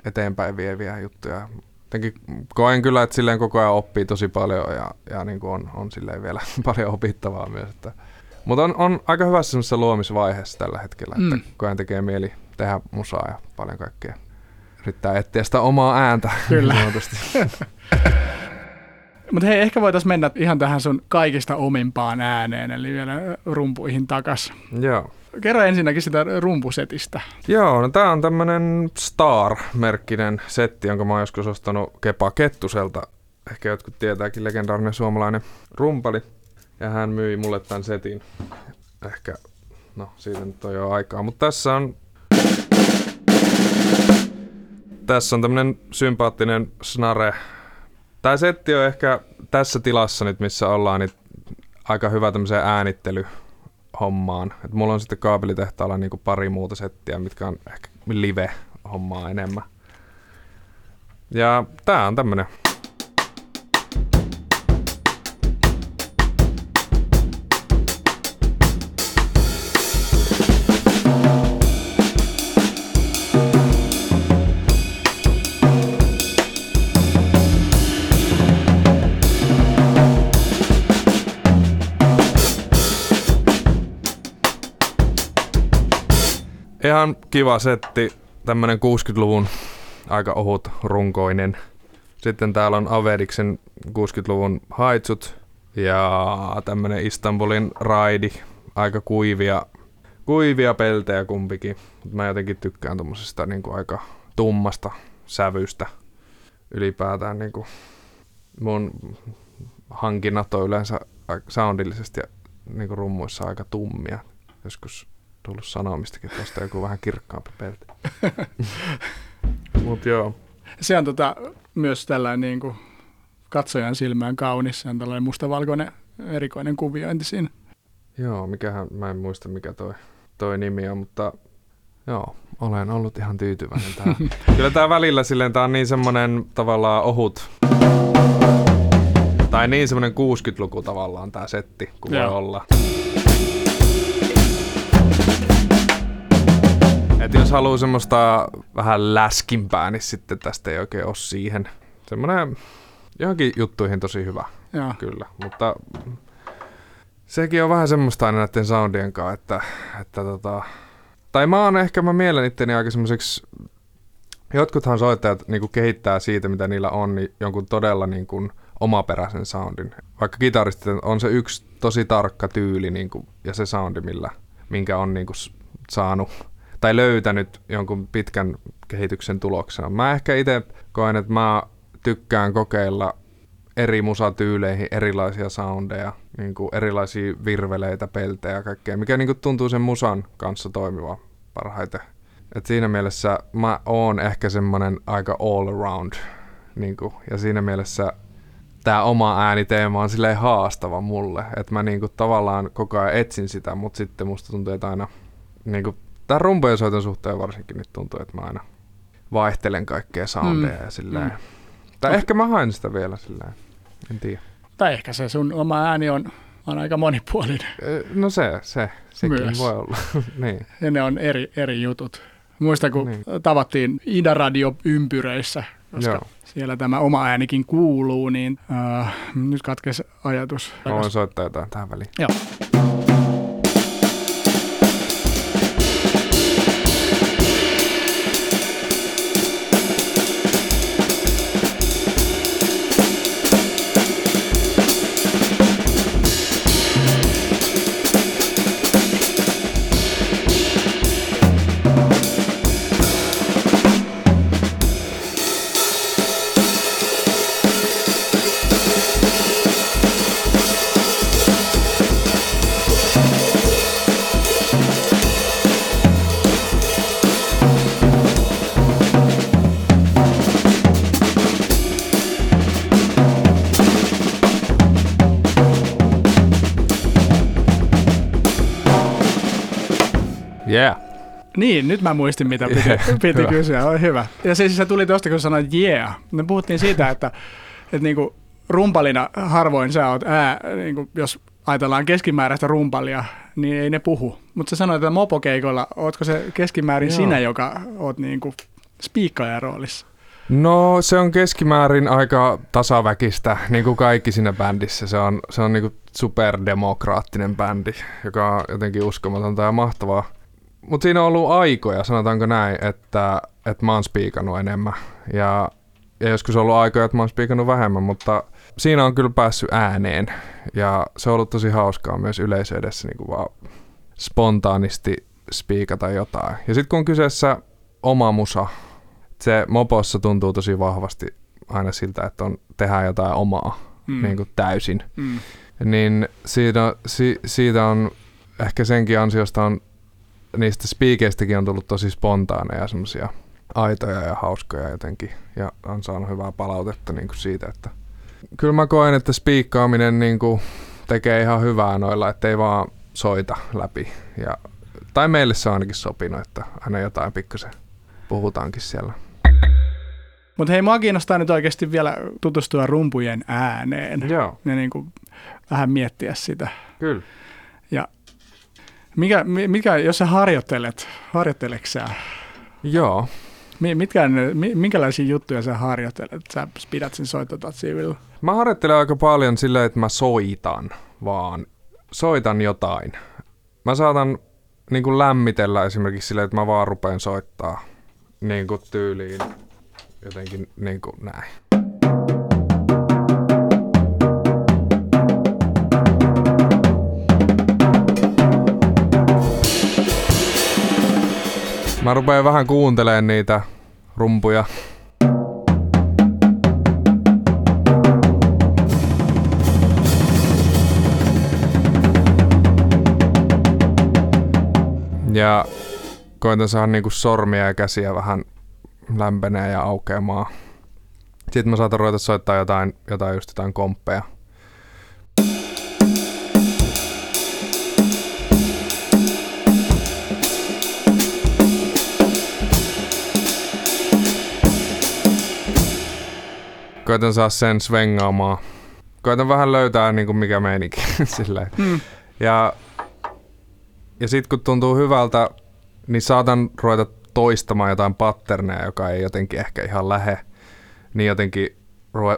eteenpäin vieviä juttuja jotenkin koen kyllä, että silleen koko ajan oppii tosi paljon ja, ja niin kuin on, on silleen vielä [LAUGHS] paljon opittavaa myös. Että. Mutta on, on aika hyvässä semmoisessa luomisvaiheessa tällä hetkellä, että mm. koko ajan tekee mieli tehdä musaa ja paljon kaikkea. Yrittää etsiä sitä omaa ääntä. [LAUGHS] Kyllä. [LAUGHS] Mutta hei, ehkä voitaisiin mennä ihan tähän sun kaikista omimpaan ääneen, eli vielä rumpuihin takas. Joo. Kerro ensinnäkin sitä rumpusetistä. Joo, no tää on tämmönen Star-merkkinen setti, jonka mä oon joskus ostanut Kepa Kettuselta. Ehkä jotkut tietääkin legendaarinen suomalainen rumpali. Ja hän myi mulle tämän setin. Ehkä, no siitä nyt on jo aikaa. Mutta tässä on tässä on tämmönen sympaattinen snare. Tämä setti on ehkä tässä tilassa nyt, missä ollaan, niin aika hyvä tämmöiseen äänittely hommaan. Et mulla on sitten kaapelitehtaalla niinku pari muuta settiä, mitkä on ehkä live-hommaa enemmän. Ja tää on tämmönen ihan kiva setti, tämmönen 60-luvun aika ohut runkoinen. Sitten täällä on Avediksen 60-luvun haitsut ja tämmönen Istanbulin raidi, aika kuivia, kuivia peltejä kumpikin. Mä jotenkin tykkään tuommoisesta niin aika tummasta sävystä ylipäätään. Niin kuin mun hankinnat on yleensä soundillisesti ja niin rummuissa aika tummia. Joskus tullut sanomistakin tuosta joku vähän kirkkaampi pelti. [LAUGHS] Mut joo. Se on tota, myös tällainen niin kuin katsojan silmään kaunis. Se on tällainen mustavalkoinen erikoinen kuviointi siinä. Joo, mikähän, mä en muista mikä toi, toi nimi on, mutta joo, olen ollut ihan tyytyväinen tähän. [LAUGHS] Kyllä tää välillä silleen, tää on niin semmonen tavallaan ohut, tai niin semmonen 60-luku tavallaan tää setti, kun voi olla. Et jos haluaa semmoista vähän läskimpää, niin sitten tästä ei oikein ole siihen. Semmoinen johonkin juttuihin tosi hyvä, Joo. kyllä. Mutta sekin on vähän semmoista aina näiden soundien kanssa, että, että tota, tai mä oon ehkä, mä mielen itteni aika semmoiseksi, jotkuthan soittajat niin kehittää siitä, mitä niillä on, niin jonkun todella niin kuin omaperäisen soundin. Vaikka kitaristit on se yksi tosi tarkka tyyli niin kuin, ja se soundi, millä, minkä on niin kuin saanut tai löytänyt jonkun pitkän kehityksen tuloksena. Mä ehkä itse koen, että mä tykkään kokeilla eri musatyyleihin erilaisia soundeja, niin kuin erilaisia virveleitä, peltejä ja kaikkea, mikä niin kuin tuntuu sen musan kanssa toimiva parhaiten. Et siinä mielessä mä oon ehkä semmonen aika all around. Niin kuin, ja siinä mielessä tämä oma ääniteema on silleen haastava mulle, että mä niinku tavallaan koko ajan etsin sitä, mutta sitten musta tuntuu, että aina niinku, tämän rumpujen soiton suhteen varsinkin nyt tuntuu, että mä aina vaihtelen kaikkea soundeja Mm. ja silleen. Mm. Tai ehkä mä haen sitä vielä silleen, en tiedä. Tai ehkä se sun oma ääni on, on aika monipuolinen. No se, se, sekin Myös. voi olla. [LAUGHS] niin. Ja ne on eri, eri jutut. Muista, kun Niin. tavattiin Ida-radio-ympyröissä, koska Joo. siellä tämä oma äänikin kuuluu, niin äh, nyt katkesi ajatus. Mä voin soittaa jotain tähän väliin. Joo. Niin, nyt mä muistin, mitä piti, Yeah, piti kysyä. Oli hyvä. Ja siis se tuli tosta, kun sanoit yeah. Me puhuttiin siitä, että, että niinku rumpalina harvoin sä oot ää, niinku, jos ajatellaan keskimääräistä rumpalia, niin ei ne puhu. Mutta sä sanoit, että mopokeikolla, ootko se keskimäärin Joo. sinä, joka oot niinku spiikkaajan roolissa? No se on keskimäärin aika tasaväkistä, niin kuin kaikki siinä bändissä. Se on, se on niin kuin superdemokraattinen bändi, joka on jotenkin uskomatonta ja mahtavaa. Mutta siinä on ollut aikoja, sanotaanko näin, että, että mä oon spiikannut enemmän. Ja, ja joskus on ollut aikoja, että mä oon spiikannut vähemmän, mutta siinä on kyllä päässyt ääneen. Ja se on ollut tosi hauskaa myös yleisö edessä niin kuin vaan spontaanisti spiikata jotain. Ja sitten kun on kyseessä oma musa, se mopossa tuntuu tosi vahvasti aina siltä, että on, tehdään jotain omaa mm. niin kuin täysin. Mm. Niin siitä, si, siitä on ehkä senkin ansiosta on niistä spiikeistäkin on tullut tosi spontaaneja semmoisia aitoja ja hauskoja jotenkin. Ja on saanut hyvää palautetta niin kuin siitä, että kyllä mä koen, että spiikkaaminen niin kuin tekee ihan hyvää noilla, ettei vaan soita läpi. Ja, tai meille se on ainakin sopinut, että aina jotain pikkusen puhutaankin siellä. Mutta hei, mua kiinnostaa nyt oikeasti vielä tutustua rumpujen ääneen Joo, ja niinku vähän miettiä sitä. kyllä. Mikä, mi- mikä jos sä harjoittelet, harjoitteleksä sä? Joo, Mi- Mitkä, minkälaisia juttuja sä harjoittelet? Sä pidät sen soittotatsiivilla. Mä harjoittelen aika paljon silleen, että mä soitan vaan. Soitan jotain. Mä saatan niin kuin lämmitellä esimerkiksi silleen, että mä vaan rupean soittaa niin kuin tyyliin jotenkin niin kuin näin. Mä rupean vähän kuuntelemaan niitä rumpuja. Ja koitan saada niinku sormia ja käsiä vähän lämpenee ja aukeamaan. Sitten mä saatan ruveta soittaa jotain, jotain just jotain komppeja. Koitan saa sen svengaamaan. Koitan vähän löytää niin kuin mikä meininki. [LAUGHS] Silleen. Mm. Ja, ja sitten kun tuntuu hyvältä, niin saatan ruveta toistamaan jotain patterneja, joka ei jotenkin ehkä ihan lähe. Niin jotenkin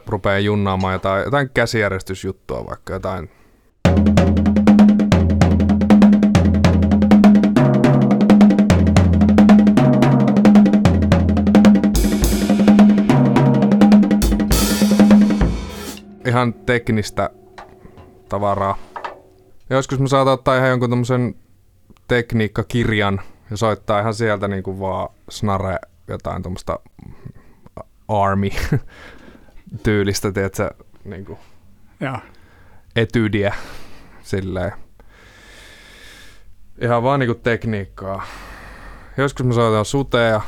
rupeaa junnaamaan jotain, jotain käsijärjestysjuttua, vaikka jotain ihan teknistä tavaraa. Ja joskus mä saatan ottaa ihan jonkun tämmöisen tekniikkakirjan ja soittaa ihan sieltä niinku vaan snare jotain tuommoista army [LAUGHS] tyylistä, tiedätkö, niinku Joo. etydiä silleen. Ihan vaan niinku tekniikkaa. Joskus mä soitan suteja.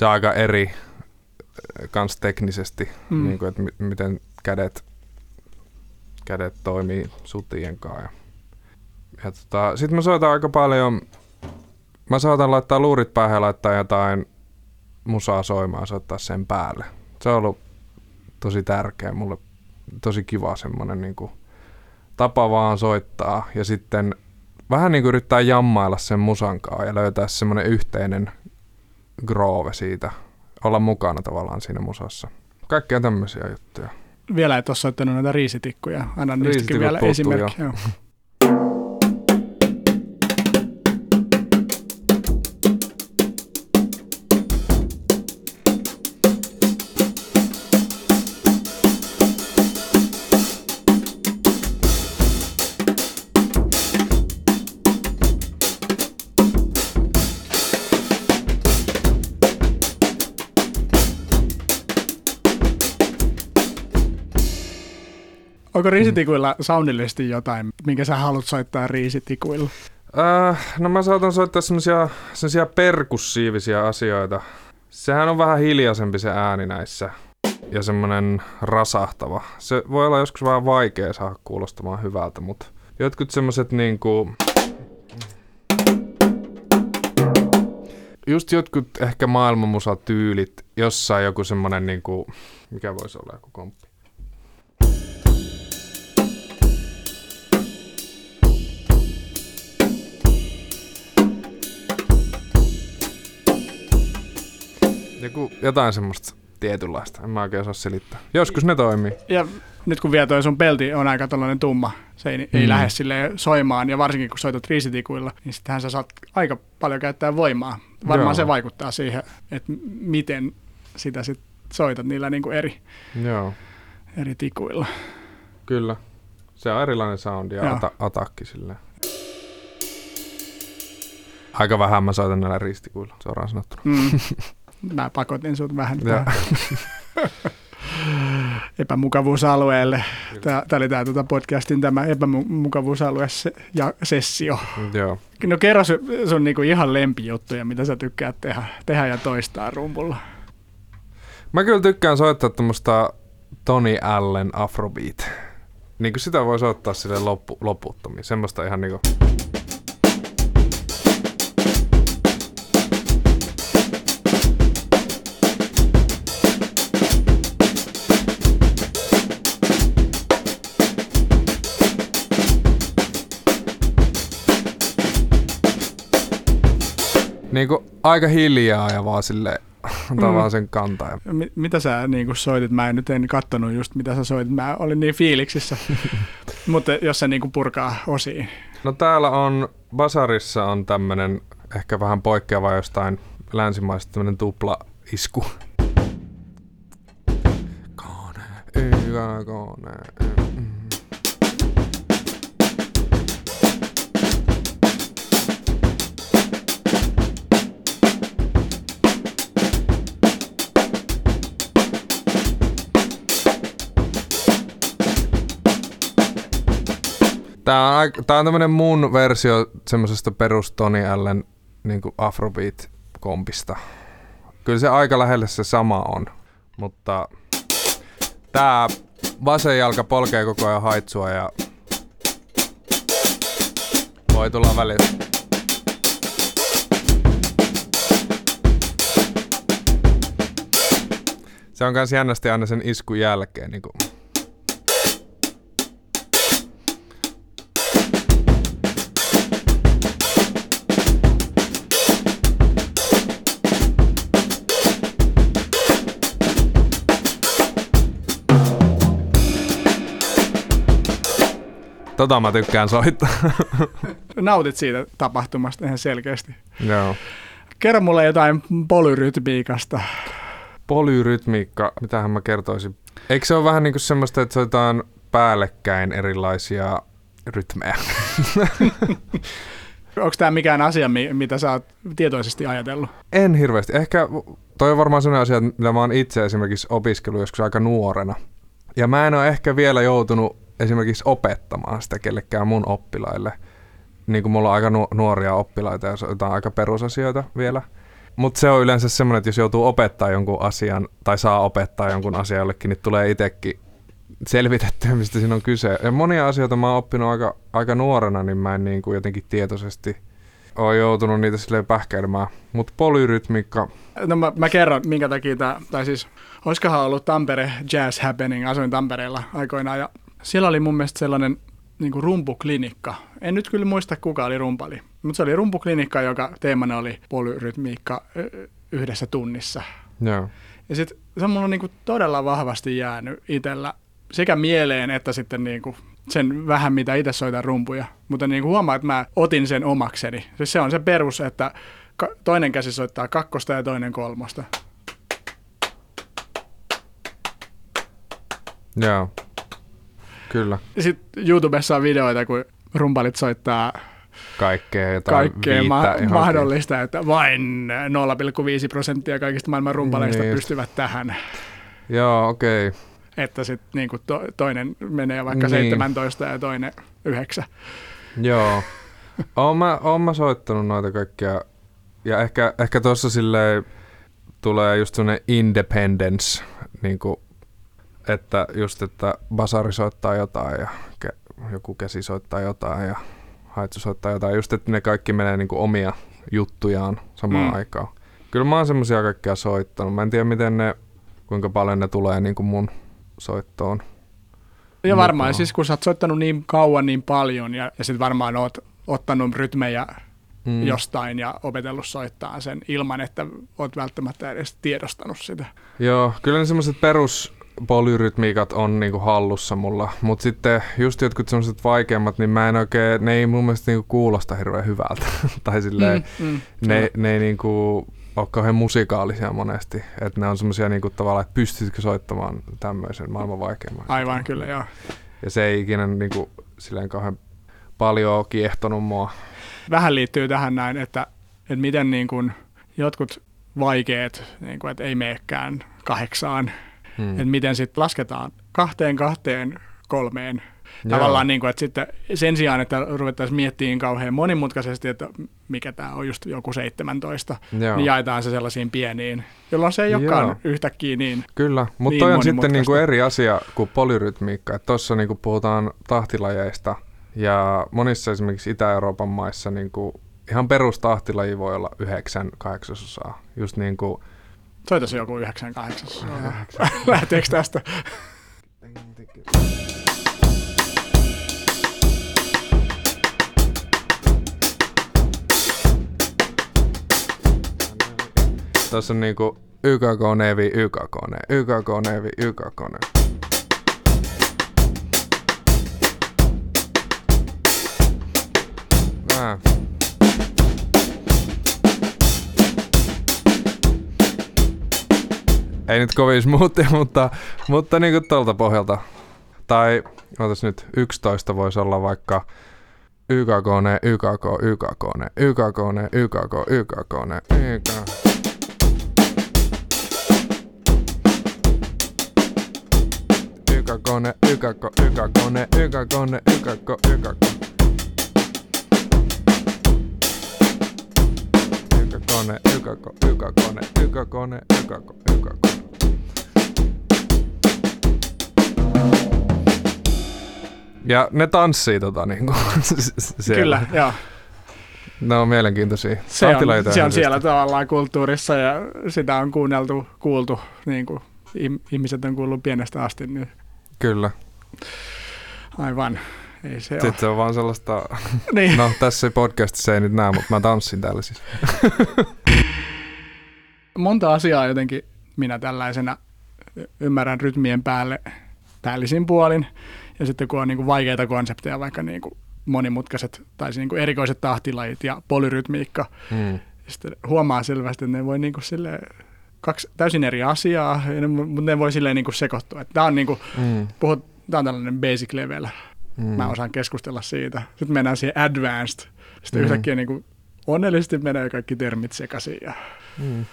Se on aika eri äh, kans teknisesti, Mm. niin kuin, että mi- miten kädet, kädet toimii sutien kanssa. Ja, ja tota, Sitten mä soitan aika paljon, mä saatan laittaa luurit päähän ja laittaa jotain musaa soimaan ja soittaa sen päälle. Se on ollut tosi tärkeä mulle, tosi kiva semmonen niin kuin, tapa vaan soittaa ja sitten vähän niin kuin yrittää jammailla sen musan kanssa ja löytää semmonen yhteinen groove siitä, olla mukana tavallaan siinä musassa. Kaikkea tämmöisiä juttuja. Vielä et ole soittanut näitä riisitikkuja. Anna niistäkin vielä puuttuu, esimerkki. Joo. [LAUGHS] Onko riisitikuilla soundillisesti jotain, minkä sä haluat soittaa riisitikuilla? Äh, no mä saatan soittaa semmosia, semmosia perkussiivisia asioita. Sehän on vähän hiljaisempi se ääni näissä. Ja semmonen rasahtava. Se voi olla joskus vähän vaikea saada kuulostamaan hyvältä, mutta jotkut semmoset niinku... Just jotkut ehkä maailmanmusatyylit, jossain joku semmonen niinku... Mikä voisi olla joku komppi? Joku, jotain semmoista tietynlaista, en mä oikein osaa selittää. Joskus ne toimii. Ja nyt kun vielä toi sun pelti on aika tällainen tumma, se ei, mm. ei lähde sille soimaan, ja varsinkin kun soitat riisitikuilla, niin sittenhän sä saat aika paljon käyttää voimaa. Varmaan Joo. se vaikuttaa siihen, että miten sitä sit soitat niillä niin kuin eri, Joo, eri tikuilla. kyllä. Se on erilainen soundi ja ata- atakki silleen. Aika vähän mä soitan näillä ristikuilla, suoraan sanottuna. Mm. [LAUGHS] Mä pakotin sut vähän epämukavuusalueelle. Tämä, tämä oli tämä tuota podcastin tämä epämukavuusalue ja sessio. Joo. No kerro sun, sun niinku ihan lempijuttuja, mitä sä tykkäät tehdä, tehdä ja toistaa rumpulla. Mä kyllä tykkään soittaa tämmöstä Tony Allen Afrobeat. Niin kuin sitä voi soittaa sille loppu, loputtomiin. Semmoista ihan niinku... Niinku aika hiljaa ja vaan sille [LAUGHS] tavallaan sen kantaa. Mi- mitä sä niinku soitit? Mä en nyt en kattonut just mitä sä soitit. Mä olin niin fiiliksissä. [LAUGHS] Mutta jos se niinku purkaa osiin. No täällä on, Basarissa on tämmönen ehkä vähän poikkeava jostain länsimaista tämmönen tupla isku. Kone, ykä, kone. Tää on, tämmönen mun versio semmosesta perus Tony Allen niin Afrobeat-kompista. Kyllä se aika lähelle se sama on, mutta tää vasen jalka polkee koko ajan haitsua ja voi tulla välillä. Se on kans jännästi aina sen iskun jälkeen. Niin kuin. Tota mä tykkään soittaa. [LAUGHS] Nautit siitä tapahtumasta ihan selkeästi. Joo. Kerro mulle jotain polyrytmiikasta. Polyrytmiikka, mitähän mä kertoisin. Eikö se ole vähän niin kuin semmoista, että soitetaan päällekkäin erilaisia rytmejä? [LAUGHS] Onko tämä mikään asia, mitä sä oot tietoisesti ajatellut? En hirveästi. Ehkä toi on varmaan sellainen asia, mitä mä oon itse esimerkiksi opiskellut joskus aika nuorena. Ja mä en ole ehkä vielä joutunut esimerkiksi opettamaan sitä kellekään mun oppilaille. Niin kuin mulla on aika nuoria oppilaita ja jotain aika perusasioita vielä. Mutta se on yleensä semmoinen, että jos joutuu opettaa jonkun asian tai saa opettaa jonkun asian jollekin, niin tulee itsekin selvitettyä, mistä siinä on kyse. Ja monia asioita mä oon oppinut aika, aika nuorena, niin mä en niin kuin jotenkin tietoisesti ole joutunut niitä silleen pähkäilemään. Mutta polyrytmiikka... No mä, mä kerron, minkä takia tämä, tai siis olisikohan ollut Tampere Jazz Happening, asuin Tampereella aikoinaan, ja siellä oli mun mielestä sellainen niin kuin rumpuklinikka. En nyt kyllä muista, kuka oli rumpali, mutta se oli rumpuklinikka, joka teemana oli polyrytmiikka yhdessä tunnissa. Joo. Ja sitten se on mulla niin kuin todella vahvasti jäänyt itsellä sekä mieleen että sitten niin kuin sen vähän, mitä itse soitan rumpuja. Mutta niin kuin huomaa, että mä otin sen omakseni. Siis se on se perus, että toinen käsi soittaa kakkosta ja toinen kolmosta. Joo. Kyllä. Sitten YouTubessa on videoita, kun rumpalit soittaa kaikkea, jotain kaikkea ma- mahdollista, että vain 0,5 prosenttia kaikista maailman rumpaleista niin pystyvät tähän. Joo, okei. Okay. Että sitten niinku to, toinen menee vaikka niin. 17 ja toinen 9. Joo. Oon mä, oon mä soittanut noita kaikkia. Ja ehkä, ehkä tuossa silleen tulee just sellainen independence, niin kuin että just, että basari soittaa jotain ja ke- joku käsi soittaa jotain ja haitsu soittaa jotain. Just, että ne kaikki menee niin kuin omia juttujaan samaan mm. aikaan. Kyllä mä oon semmosia kaikkia soittanut. Mä en tiedä, miten ne, kuinka paljon ne tulee niin kuin mun soittoon. Ja varmaan, mukaan. siis kun sä oot soittanut niin kauan niin paljon ja, ja sitten varmaan oot ottanut rytmejä mm. jostain ja opetellut soittaa sen ilman, että oot välttämättä edes tiedostanut sitä. Joo, kyllä ne semmoiset perus polyrytmiikat on niinku hallussa mulla, mutta sitten just jotkut semmoiset vaikeammat, niin mä en oikein, ne ei mun mielestä niinku kuulosta hirveän hyvältä. [LAUGHS] tai silleen, mm, mm, ne, ne ei niinku ole kauhean musikaalisia monesti. Että ne on semmoisia niinku tavallaan, että pystytkö soittamaan tämmöisen maailman vaikeimman. Aivan, kyllä joo. Ja se ei ikinä niinku silleen kauhean paljon kiehtonut mua. Vähän liittyy tähän näin, että, että miten niin kuin jotkut vaikeat, niin kuin, että ei meekään kahdeksaan Hmm. Että miten sitten lasketaan kahteen, kahteen, kolmeen. Joo. Tavallaan niin kuin, että sitten sen sijaan, että ruvettaisiin miettimään kauhean monimutkaisesti, että mikä tämä on just joku 17, Joo. niin jaetaan se sellaisiin pieniin, jolloin se ei olekaan Joo. yhtäkkiä niin Kyllä, mutta niin toi on sitten niin kuin eri asia kuin polyrytmiikka. Tuossa niin puhutaan tahtilajeista ja monissa esimerkiksi Itä-Euroopan maissa niin kuin ihan perustahtilaji voi olla yhdeksän kahdeksasosaa. Just niin kuin Soita joku 98. [LAUGHS] Lähteekö tästä? Tässä on niinku YKK Nevi, YKK Nevi, YKK Nevi, YKK Nevi. Ah. Ei nyt kovin smoothia, mutta, mutta niin kuin tuolta pohjalta. Tai otas nyt 11 voisi olla vaikka YKK, YKK, YKK, YKK, YKK, YKK, YKK. ykäkone, ykäko, ykäkone, ykäkone, ykäko, ykäko. Ykäkone, ykäko, ykäkone, ykäkone, ykäko, ykäko. Ja ne tanssii tota niinku [LAUGHS] siellä. Kyllä, joo. Ne on mielenkiintoisia. Se on, se on ihan siellä tavallaan kulttuurissa ja sitä on kuunneltu, kuultu, niin kuin ihmiset on kuullut pienestä asti, niin Kyllä. aivan. Ei se ole. Sitten se on vaan sellaista... [LAUGHS] Niin. No, tässä podcastissa ei nyt näe, mutta mä tanssin täällä siis. [LAUGHS] Monta asiaa jotenkin minä tällaisena ymmärrän rytmien päälle päällisin puolin. Ja sitten kun on niin kuin vaikeita konsepteja, vaikka niin kuin monimutkaiset tai niin kuin erikoiset tahtilajit ja polyrytmiikka, Mm. ja sitten huomaa selvästi, että ne voi niin kuin sille kaksi täysin eri asiaa, mutta ne voi silleen niin kuin sekoittua. Tämä on, niin kuin, Mm. puhut, tää on tällainen basic level, Mm. mä osaan keskustella siitä. Sitten mennään siihen advanced, sitten Mm. yhtäkkiä niin kuin onnellisesti menee kaikki termit sekaisin. Ja, Mm.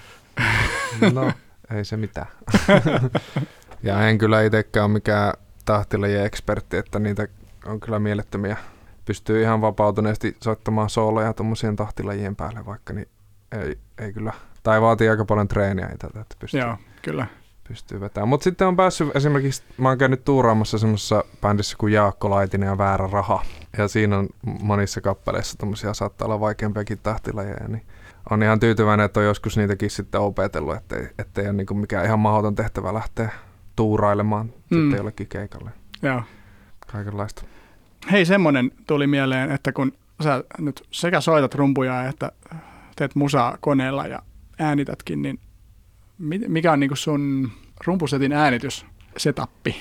[LAUGHS] No, ei se mitään. [LAUGHS] ja en kyllä itsekään ole mikään tahtilajien ekspertti, että niitä on kyllä mielettömiä. Pystyy ihan vapautuneesti soittamaan sooloja tuommoisien tahtilajien päälle vaikka, niin ei, ei kyllä. Tai vaatii aika paljon treeniä itseltä, että pystyy, joo, kyllä. Pystyy vetämään. Mutta sitten on päässyt esimerkiksi, mä oon käynyt tuuraamassa semmoisessa bändissä kuin Jaakko Laitinen ja Väärä Raha. Ja siinä on monissa kappaleissa tommosia saattaa olla vaikeampiakin tahtilajeja, niin on ihan tyytyväinen, että on joskus niitäkin sitten opetellut, ettei, ettei ole niinku mikään ihan mahdoton tehtävä lähteä tuurailemaan mm. Sitten jollekin keikalle. Joo. Kaikenlaista. Hei, semmonen tuli mieleen, että kun sä nyt sekä soitat rumpuja että teet musaa koneella ja äänitätkin, niin mikä on niinku sun rumpusetin äänityssetappi?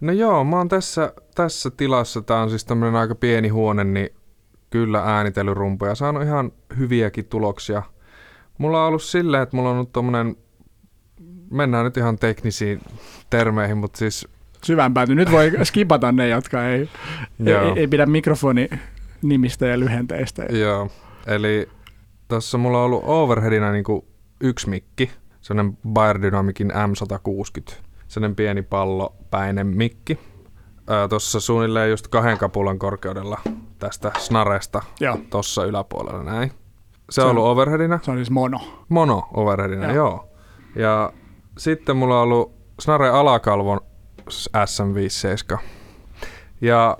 No joo, mä oon tässä, tässä tilassa, tää on siis tämmönen aika pieni huone, niin kyllä äänitellyt rumpuja. Saanut ihan hyviäkin tuloksia. Mulla on ollut silleen, että mulla on ollut tommonen, mennään nyt ihan teknisiin termeihin, mutta siis Syvään pääty. Nyt voi [LAUGHS] skipata ne, jotka ei, ei, ei pidä mikrofoni nimistä ja lyhenteistä. Joo, eli tuossa mulla on ollut overheadina niinku yksi mikki, sellainen Bayer Dynamicin M160, sellainen pieni pallopäinen mikki. Tuossa suunnilleen just kahden kapulan korkeudella tästä snaresta Joo, tossa yläpuolella näin. Se, Se on ollut overheadina, se on siis mono. mono overheadina, Joo. joo. Ja sitten mulla on ollut snare alakalvon SM57. Ja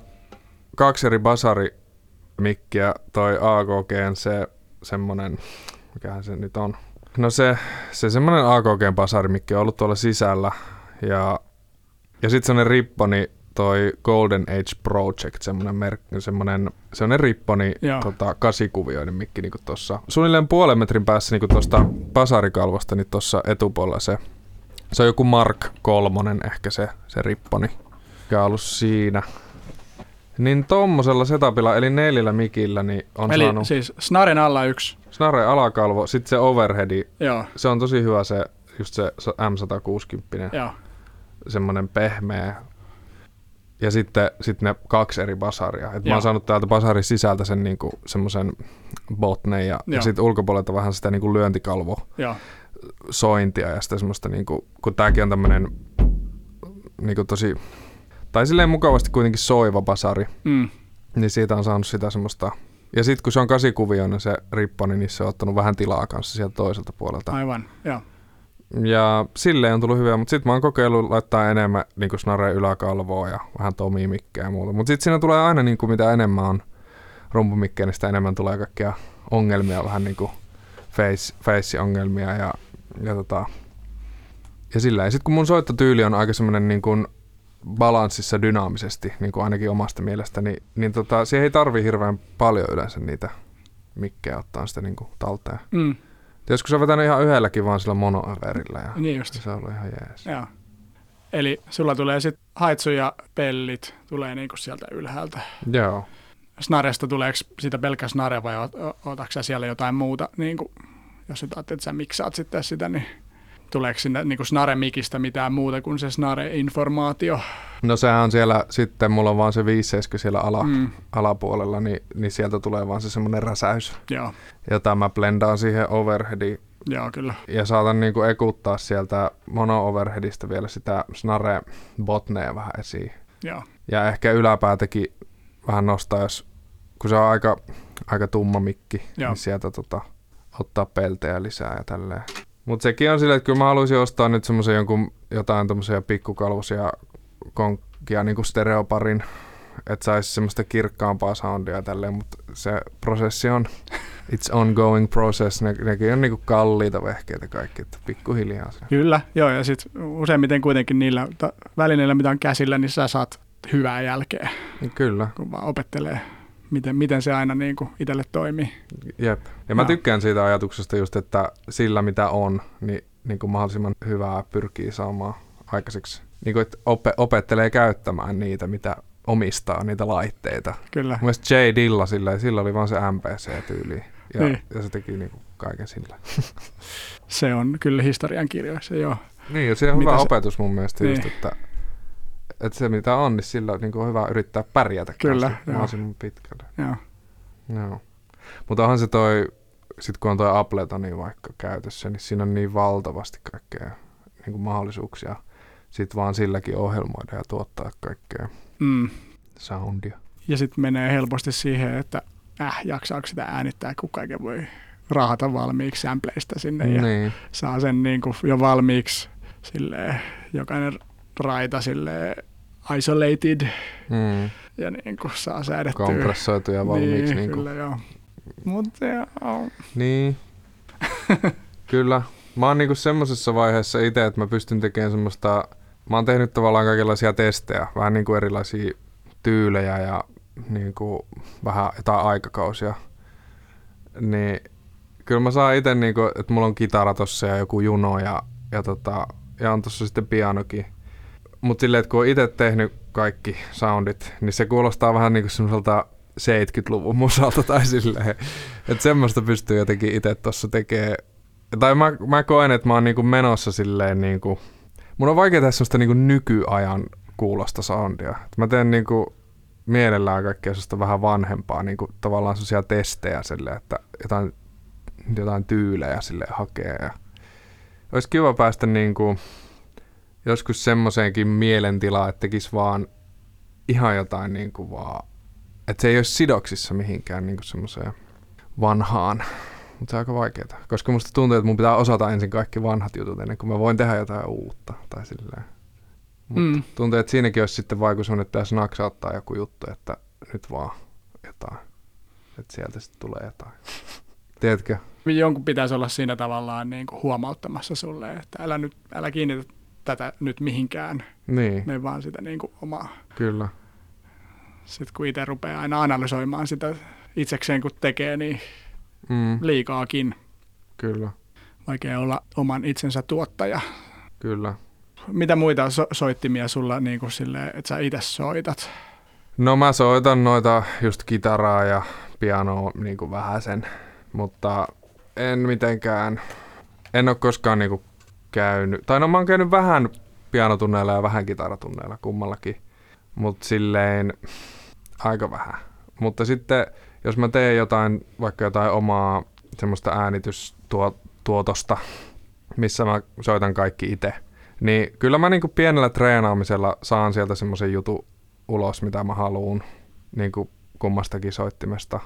kaksi eri basarimikkiä, toi AKGn se semmonen, mikähän se nyt on. No se, se semmonen AKGn basarimikki on ollut tuolla sisällä. Ja, ja sitten semmonen ripponi, toi Golden Age Project, semmonen, merk, semmonen, semmonen ripponi, Joo. tota, kasikuvioinen mikki niinku tossa. Suunnilleen puolen metrin päässä niinku tosta basarikalvosta, niin tossa etupuolella se, se on joku Mark kolmonen ehkä se, se ripponi, mikä on ollut siinä. Niin tommosella setupilla, eli neljällä mikillä, niin on Eli saanut siis snaren alla yksi. Snare alakalvo, sitten se overheadi, Joo, se on tosi hyvä se, just se M160, joo, semmonen pehmeä. Ja sitten sit ne kaksi eri basaria. Et mä oon saanut täältä basarin sisältä sen niinku semmoisen botnen ja, ja Joo. sitten ulkopuolelta vähän sitä niinku lyöntikalvo joo, sointia ja sitten semmoista niinku, kun tääkin on tämmönen niinku tosi, tai silleen mukavasti kuitenkin soiva basari, mm, niin siitä on saanut sitä semmoista, ja sitten kun se on kasikuvioinen se ripponi, niin se on ottanut vähän tilaa kanssa sieltä toiselta puolelta. aivan, joo. Ja silleen on tullut hyvä, mutta sitten mä oon kokeillut laittaa enemmän niin snare yläkalvoa ja vähän tomimikkejä ja muuta. Mutta sitten siinä tulee aina niin kuin mitä enemmän on rumpumikkejä, niin sitä enemmän tulee kaikkia ongelmia, vähän niin kuin face, face-ongelmia ja, ja, tota, ja sillä. Ja sitten kun mun soittotyyli on aika semmoinen niin kuin balanssissa dynaamisesti, niin kuin ainakin omasta mielestä, niin, niin tota, siihen ei tarvi hirveän paljon yleensä niitä mikkejä ottaa sitä niin kuin talteen. Mm, Joskus on vetänyt ihan yhdelläkin vaan sillä monoöverillä ja niin just. se on ollut ihan jees. Joo. Eli sulla tulee sitten haitsu ja pellit tulee niinku sieltä ylhäältä. Joo. Snaresta tuleeko siitä pelkkä snare vai otatko siellä jotain muuta? Niinku, jos nyt ajattelet, että sä miksaat sitten sitä, niin tuleeko sinne niinku snare-mikistä mitään muuta kuin se snare-informaatio? No sehän on siellä, sitten mulla on vaan se 570 siellä ala, mm. Alapuolella, niin, niin sieltä tulee vaan se semmoinen räsäys, joo, jota mä blendaan siihen overheadin Joo, kyllä. Ja saatan niinku ekuttaa sieltä mono overheadista vielä sitä snare botnea vähän esiin. Joo. Ja ehkä yläpäätäkin vähän nostaa, jos, kun se on aika, aika tumma mikki, Joo. niin sieltä tota, ottaa peltejä lisää ja tälleen. Mutta sekin on silleen, että kyllä mä haluaisin ostaa nyt semmoisen jonkun, jotain tommosia pikkukalvosia konkkia niinku stereoparin, että saisi semmoista kirkkaampaa soundia tälleen, mutta se prosessi on, it's ongoing process, ne, nekin on niinku kalliita vehkeitä kaikki, että pikkuhiljaa se. Kyllä, joo, ja sitten useimmiten kuitenkin niillä ta- välineillä, mitä on käsillä, niin sä saat hyvää jälkeä, Niin kyllä, kun vaan opettelee, miten, miten se aina niin kuin itselle toimii. jep. Ja mä Joo. tykkään siitä ajatuksesta just, että sillä mitä on, niin, niin kuin mahdollisimman hyvää pyrkii saamaan aikaiseksi. Niin kuin, että ope, opettelee käyttämään niitä, mitä omistaa, niitä laitteita. Kyllä, Mielestäni J. Dilla sillä, sillä oli vaan se MPC-tyyli. Ja, Niin. ja se teki niinku kaiken sillä. se on kyllä historian kirjoissa, joo. Niin, ja se on Mitä hyvä se- opetus mun mielestä Niin. just, että, että se mitä on, niin sillä niin on hyvä yrittää pärjätä Kyllä, mahdollisimman pitkälle. joo. Joo. Mutta onhan se toi, sit kun on toi Abletoni vaikka käytössä, niin siinä on niin valtavasti kaikkea niin kuin mahdollisuuksia. Sitten vaan silläkin ohjelmoida ja tuottaa kaikkea Mm. soundia. Ja sitten menee helposti siihen, että äh, jaksaako sitä äänittää, kun kaiken voi rahata valmiiksi sampleista sinne ja Niin, saa sen niin kuin jo valmiiksi silleen, jokainen raita silleen isolated mm. ja niin kuin saa säädettyä. kompressoituja valmiiksi. Niin, Niin, kuin. kyllä joo. Mutta joo. niin. [LAUGHS] kyllä. Mä oon niinku semmosessa vaiheessa itse, että mä pystyn tekemään semmoista, mä oon tehnyt tavallaan kaikenlaisia testejä, vähän niinku erilaisia tyylejä ja niinku vähän jotain aikakausia. Niin kyllä mä saan itse niinku, että mulla on kitara tossa ja joku juno ja, ja, tota, ja on tossa sitten pianokin. Mutta silleen, että kun on itse tehnyt kaikki soundit, niin se kuulostaa vähän niinku semmoiselta 70-luvun musalta tai silleen. Että semmoista pystyy jotenkin itse tuossa tekemään. Tai mä, mä koen, että mä oon niinku menossa silleen niinku... Mun on vaikea tehdä semmoista niinku nykyajan kuulosta soundia. Mä teen niinku mielellään kaikkea semmoista vähän vanhempaa, niinku tavallaan semmoisia testejä silleen, että jotain, jotain tyylejä sille hakee. Ja olisi kiva päästä niinku joskus semmoiseenkin mielentilaan, että tekisi vaan ihan jotain niinku vaan, että se ei olisi sidoksissa mihinkään niinku semmoiseen vanhaan. Mutta se on aika vaikeaa, koska musta tuntuu, että mun pitää osata ensin kaikki vanhat jutut ennen kuin mä voin tehdä jotain uutta. Tai silleen. Mut Mm. Tuntuu, että siinäkin olisi sitten vaikutus on, että tässä naksauttaa joku juttu, että nyt vaan jotain. Että sieltä sitten tulee jotain. [LAUGHS] Tiedätkö? Jonkun pitäisi olla siinä tavallaan niin kuin huomauttamassa sulle, että älä, nyt, älä kiinnitä tätä nyt mihinkään. Niin, Me vaan sitä niin kuin omaa. kyllä. Sitten kun itse rupeaa aina analysoimaan sitä itsekseen, kun tekee, niin Mm, liikaakin. kyllä, Vaikea olla oman itsensä tuottaja. kyllä. Mitä muita so- soittimia sulla niin kuin silleen, että sä itse soitat? No mä soitan noita just kitaraa ja pianoa niin kuin vähäsen, mutta en mitenkään, en ole koskaan niin kuin käynyt, tai no mä oon käynyt vähän pianotunneilla ja vähän kitaratunneilla kummallakin, mutta silleen aika vähän. Mutta sitten jos mä teen jotain, vaikka jotain omaa semmoista äänitystuotosta, missä mä soitan kaikki itse, niin kyllä mä niinku pienellä treenaamisella saan sieltä semmoisen jutun ulos, mitä mä haluun niin kuin kummastakin soittimesta.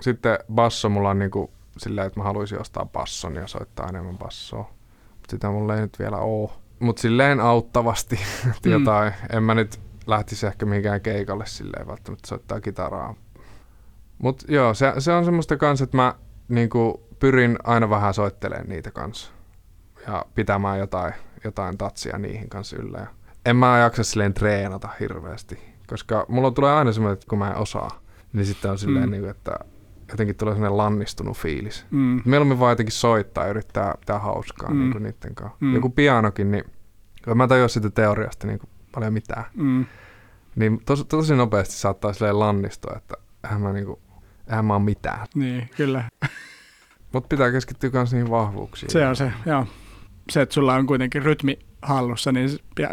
Sitten basso mulla on niin kuin silleen, että mä haluaisin ostaa basson ja soittaa enemmän bassoa. Sitä mulla ei nyt vielä oo. Mut silleen auttavasti [LAUGHS] Mm. jotain. En mä nyt lähtisi ehkä mihinkään keikalle silleen välttämättä soittaa kitaraa. Mut joo, se, se on semmoista kanssa, että mä niinku pyrin aina vähän soittelemaan niitä kanssa. Ja pitämään jotain, jotain tatsia niihin kanssa yllä. Ja en mä jaksa silleen treenata hirveästi. Koska mulla tulee aina semmoinen, että kun mä en osaa, niin sitten on silleen, mm. niin että jotenkin tulee semmoinen lannistunut fiilis. Mm. Mieluummin vaan jotenkin soittaa ja yrittää pitää hauskaa Mm. niin kuin niiden kanssa. Mm. Joku pianokin, niin mä tajua siitä teoriasta niin kuin paljon mitään, Mm. niin tos, tosi nopeasti saattaa silleen lannistua, että eihän mä, niin kuin, eihän mä oo mitään. Niin, kyllä. [LAUGHS] Mutta pitää keskittyä myös niihin vahvuuksiin. Se on se, joo. Se, että sulla on kuitenkin rytmi hallussa, niin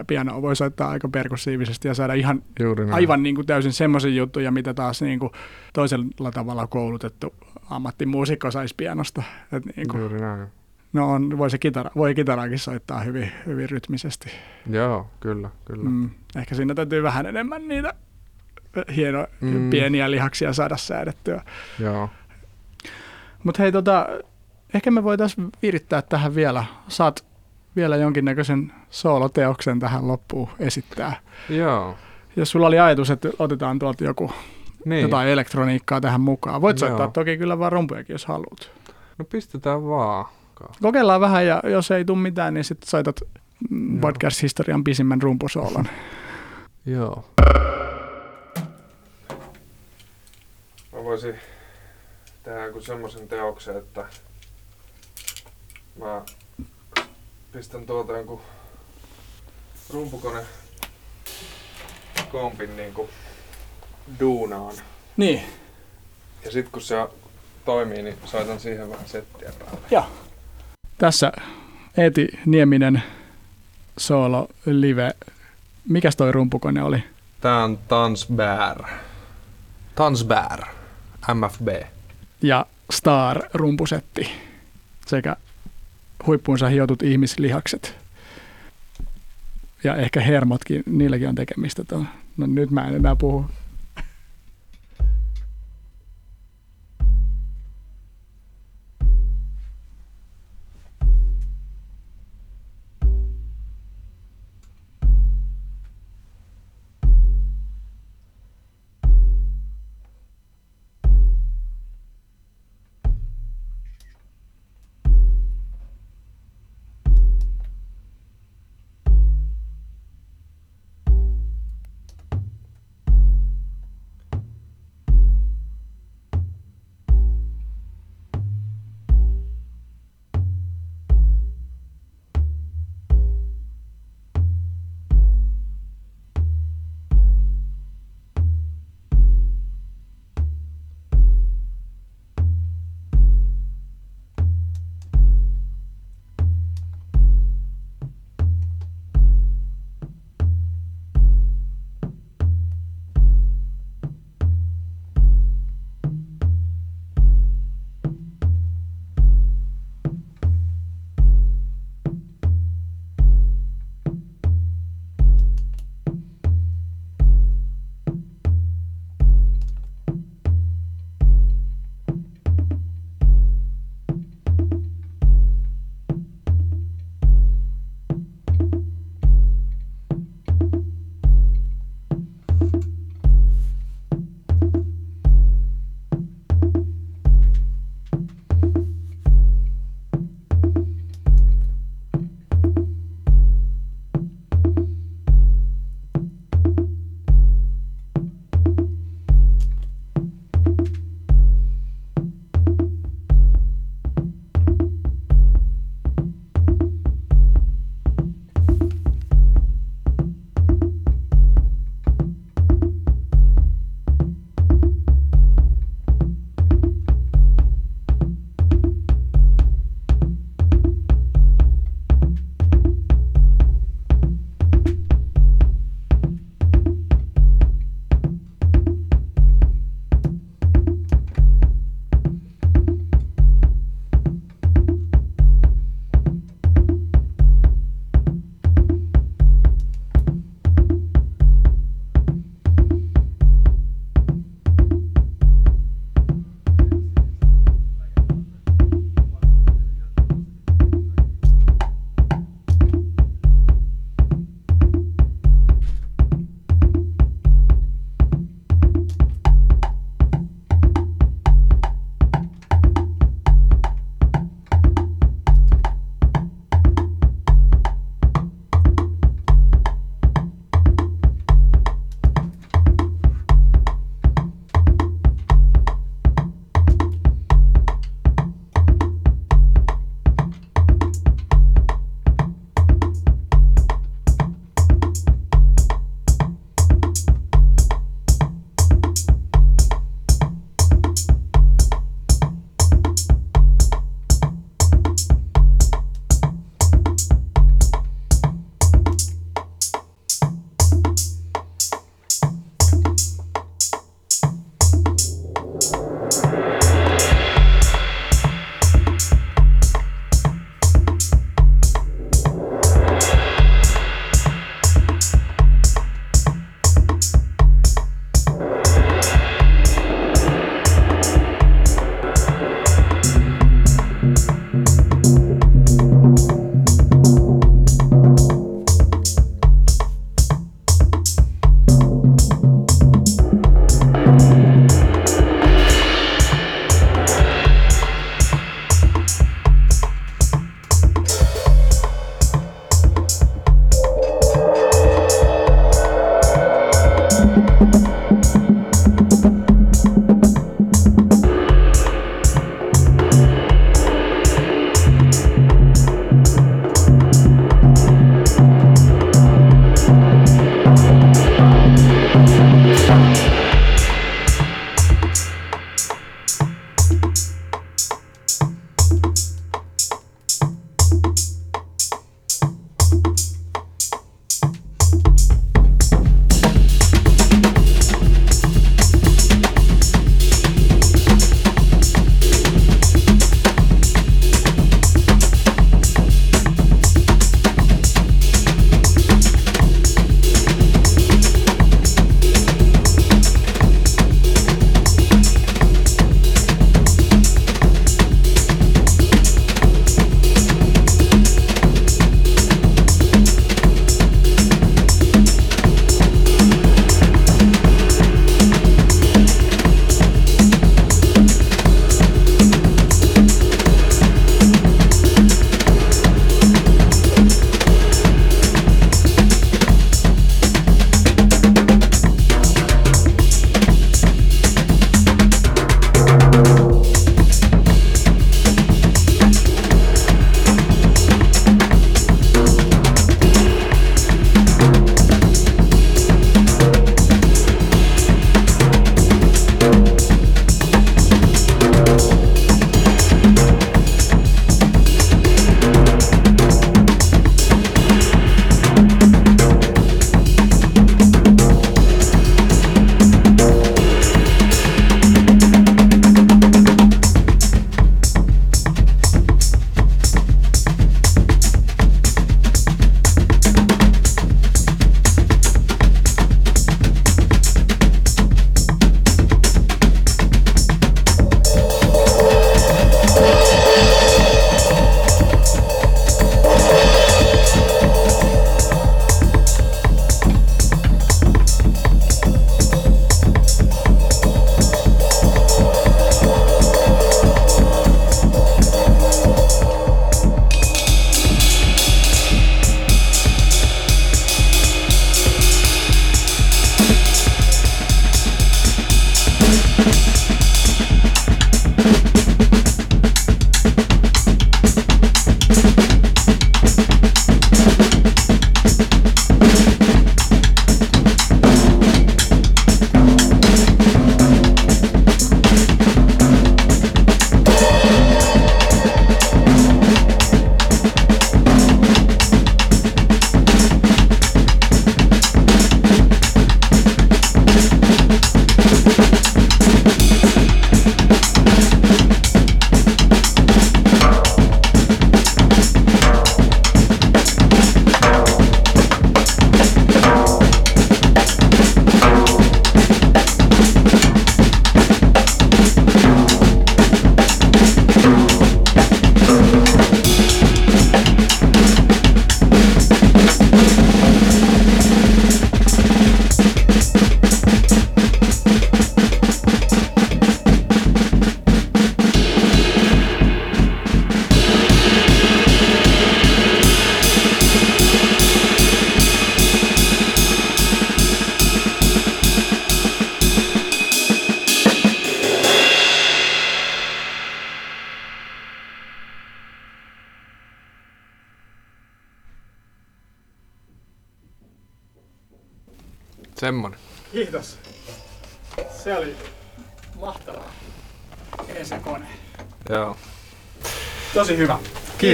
pianoa voi soittaa aika perkussiivisesti ja saada ihan Juuri näin. aivan niin kuin täysin semmoisia juttuja, mitä taas niin kuin toisella tavalla koulutettu ammattimuusikko saisi pianosta. Et niin kuin, Juuri näin. No on, voi se kitara, voi kitaraakin soittaa hyvin, hyvin rytmisesti. Joo, kyllä, kyllä. Mm. Ehkä siinä täytyy vähän enemmän niitä hienoja Mm. pieniä lihaksia saada säädettyä. Joo. Mutta hei, tota, ehkä me voitaisiin virittää tähän vielä. Saat vielä jonkinnäköisen sooloteoksen tähän loppuun esittää. Joo. Jos sulla oli ajatus, että otetaan tuolta joku Niin. jotain elektroniikkaa tähän mukaan. Voit Joo. soittaa toki kyllä vaan rumpujakin, jos haluat. No pistetään vaan. Kokeillaan vähän ja jos ei tule mitään, niin sitten soitat Joo. podcast-historian pisimmän rumpusoolon. Joo. Mä voisin tehdä joku semmoisen teoksen, että mä pistän tuolta jonkun rumpukone kompin niinku duunaan. Niin, Ja sit kun se toimii, niin soitan siihen vähän settiä päälle. Joo. Tässä Eeti Nieminen solo live. Mikäs toi rumpukone oli? Tää on Tansbär. Tansbär. MFB. Ja Star rumpusetti sekä huippuunsa hiotut ihmislihakset. Ja ehkä hermotkin, niilläkin on tekemistä. Tuon. No nyt mä en enää puhu.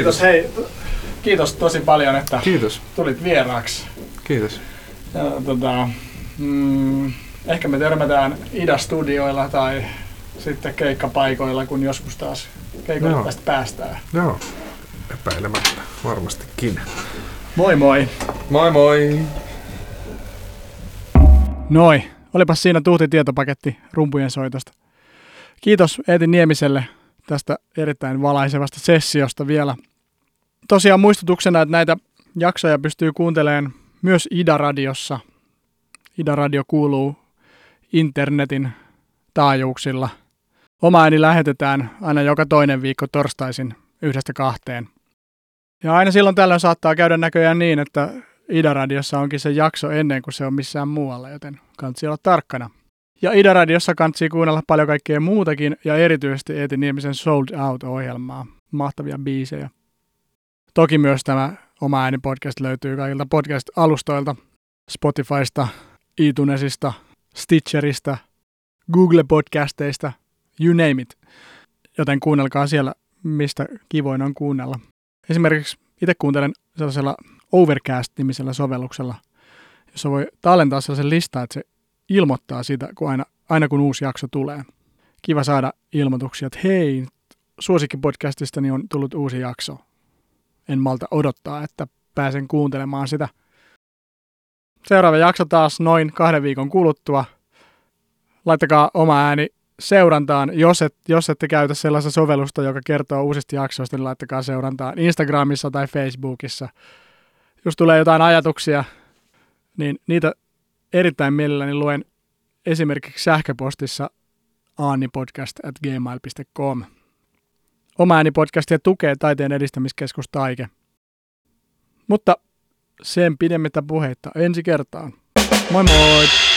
Kiitos. Hei. Kiitos tosi paljon, että Kiitos. tulit vieraaksi. Kiitos. Ja, tota, mm, ehkä me törmätään Ida-studioilla tai sitten keikkapaikoilla, kun joskus taas keikoille Joo. tästä päästään. Joo. Epäilemättä. Varmastikin. Moi moi! Moi moi! Noi, olipas siinä tuhti tietopaketti rumpujen soitosta. Kiitos Eetin Niemiselle tästä erittäin valaisevasta sessiosta vielä. Tosiaan muistutuksena, että näitä jaksoja pystyy kuuntelemaan myös Ida-radiossa. Ida-radio kuuluu internetin taajuuksilla. Oma ääni lähetetään aina joka toinen viikko torstaisin yhdestä kahteen. Ja aina silloin tällöin saattaa käydä näköjään niin, että Ida-radiossa onkin se jakso ennen kuin se on missään muualla, joten kansi olla tarkkana. Ja Ida-radiossa kansi kuunnella paljon kaikkea muutakin ja erityisesti Eetin Niemisen Sold Out-ohjelmaa. Mahtavia biisejä. Toki myös tämä oma ääni podcast löytyy kaikilta podcast-alustoilta. Spotifysta, iTunesista, Stitcherista, Google-podcasteista, you name it. Joten kuunnelkaa siellä, mistä kivoin on kuunnella. Esimerkiksi itse kuuntelen sellaisella Overcast-nimisellä sovelluksella, jossa voi tallentaa sellaisen listan, että se ilmoittaa sitä, kun aina, aina kun uusi jakso tulee. Kiva saada ilmoituksia, että hei, suosikkipodcastistani on tullut uusi jakso. En malta odottaa, että pääsen kuuntelemaan sitä. Seuraava jakso taas noin kahden viikon kuluttua. Laittakaa oma ääni seurantaan. Jos, et, jos ette käytä sellaista sovellusta, joka kertoo uusista jaksoista, niin laittakaa seurantaan Instagramissa tai Facebookissa. Jos tulee jotain ajatuksia, niin niitä erittäin mielelläni luen esimerkiksi sähköpostissa aanipodcast.gmail.com. Oma äänipodcastia tukee taiteen edistämiskeskus Taike. Mutta sen pidemmittä puheitta ensi kertaan. Moi moi!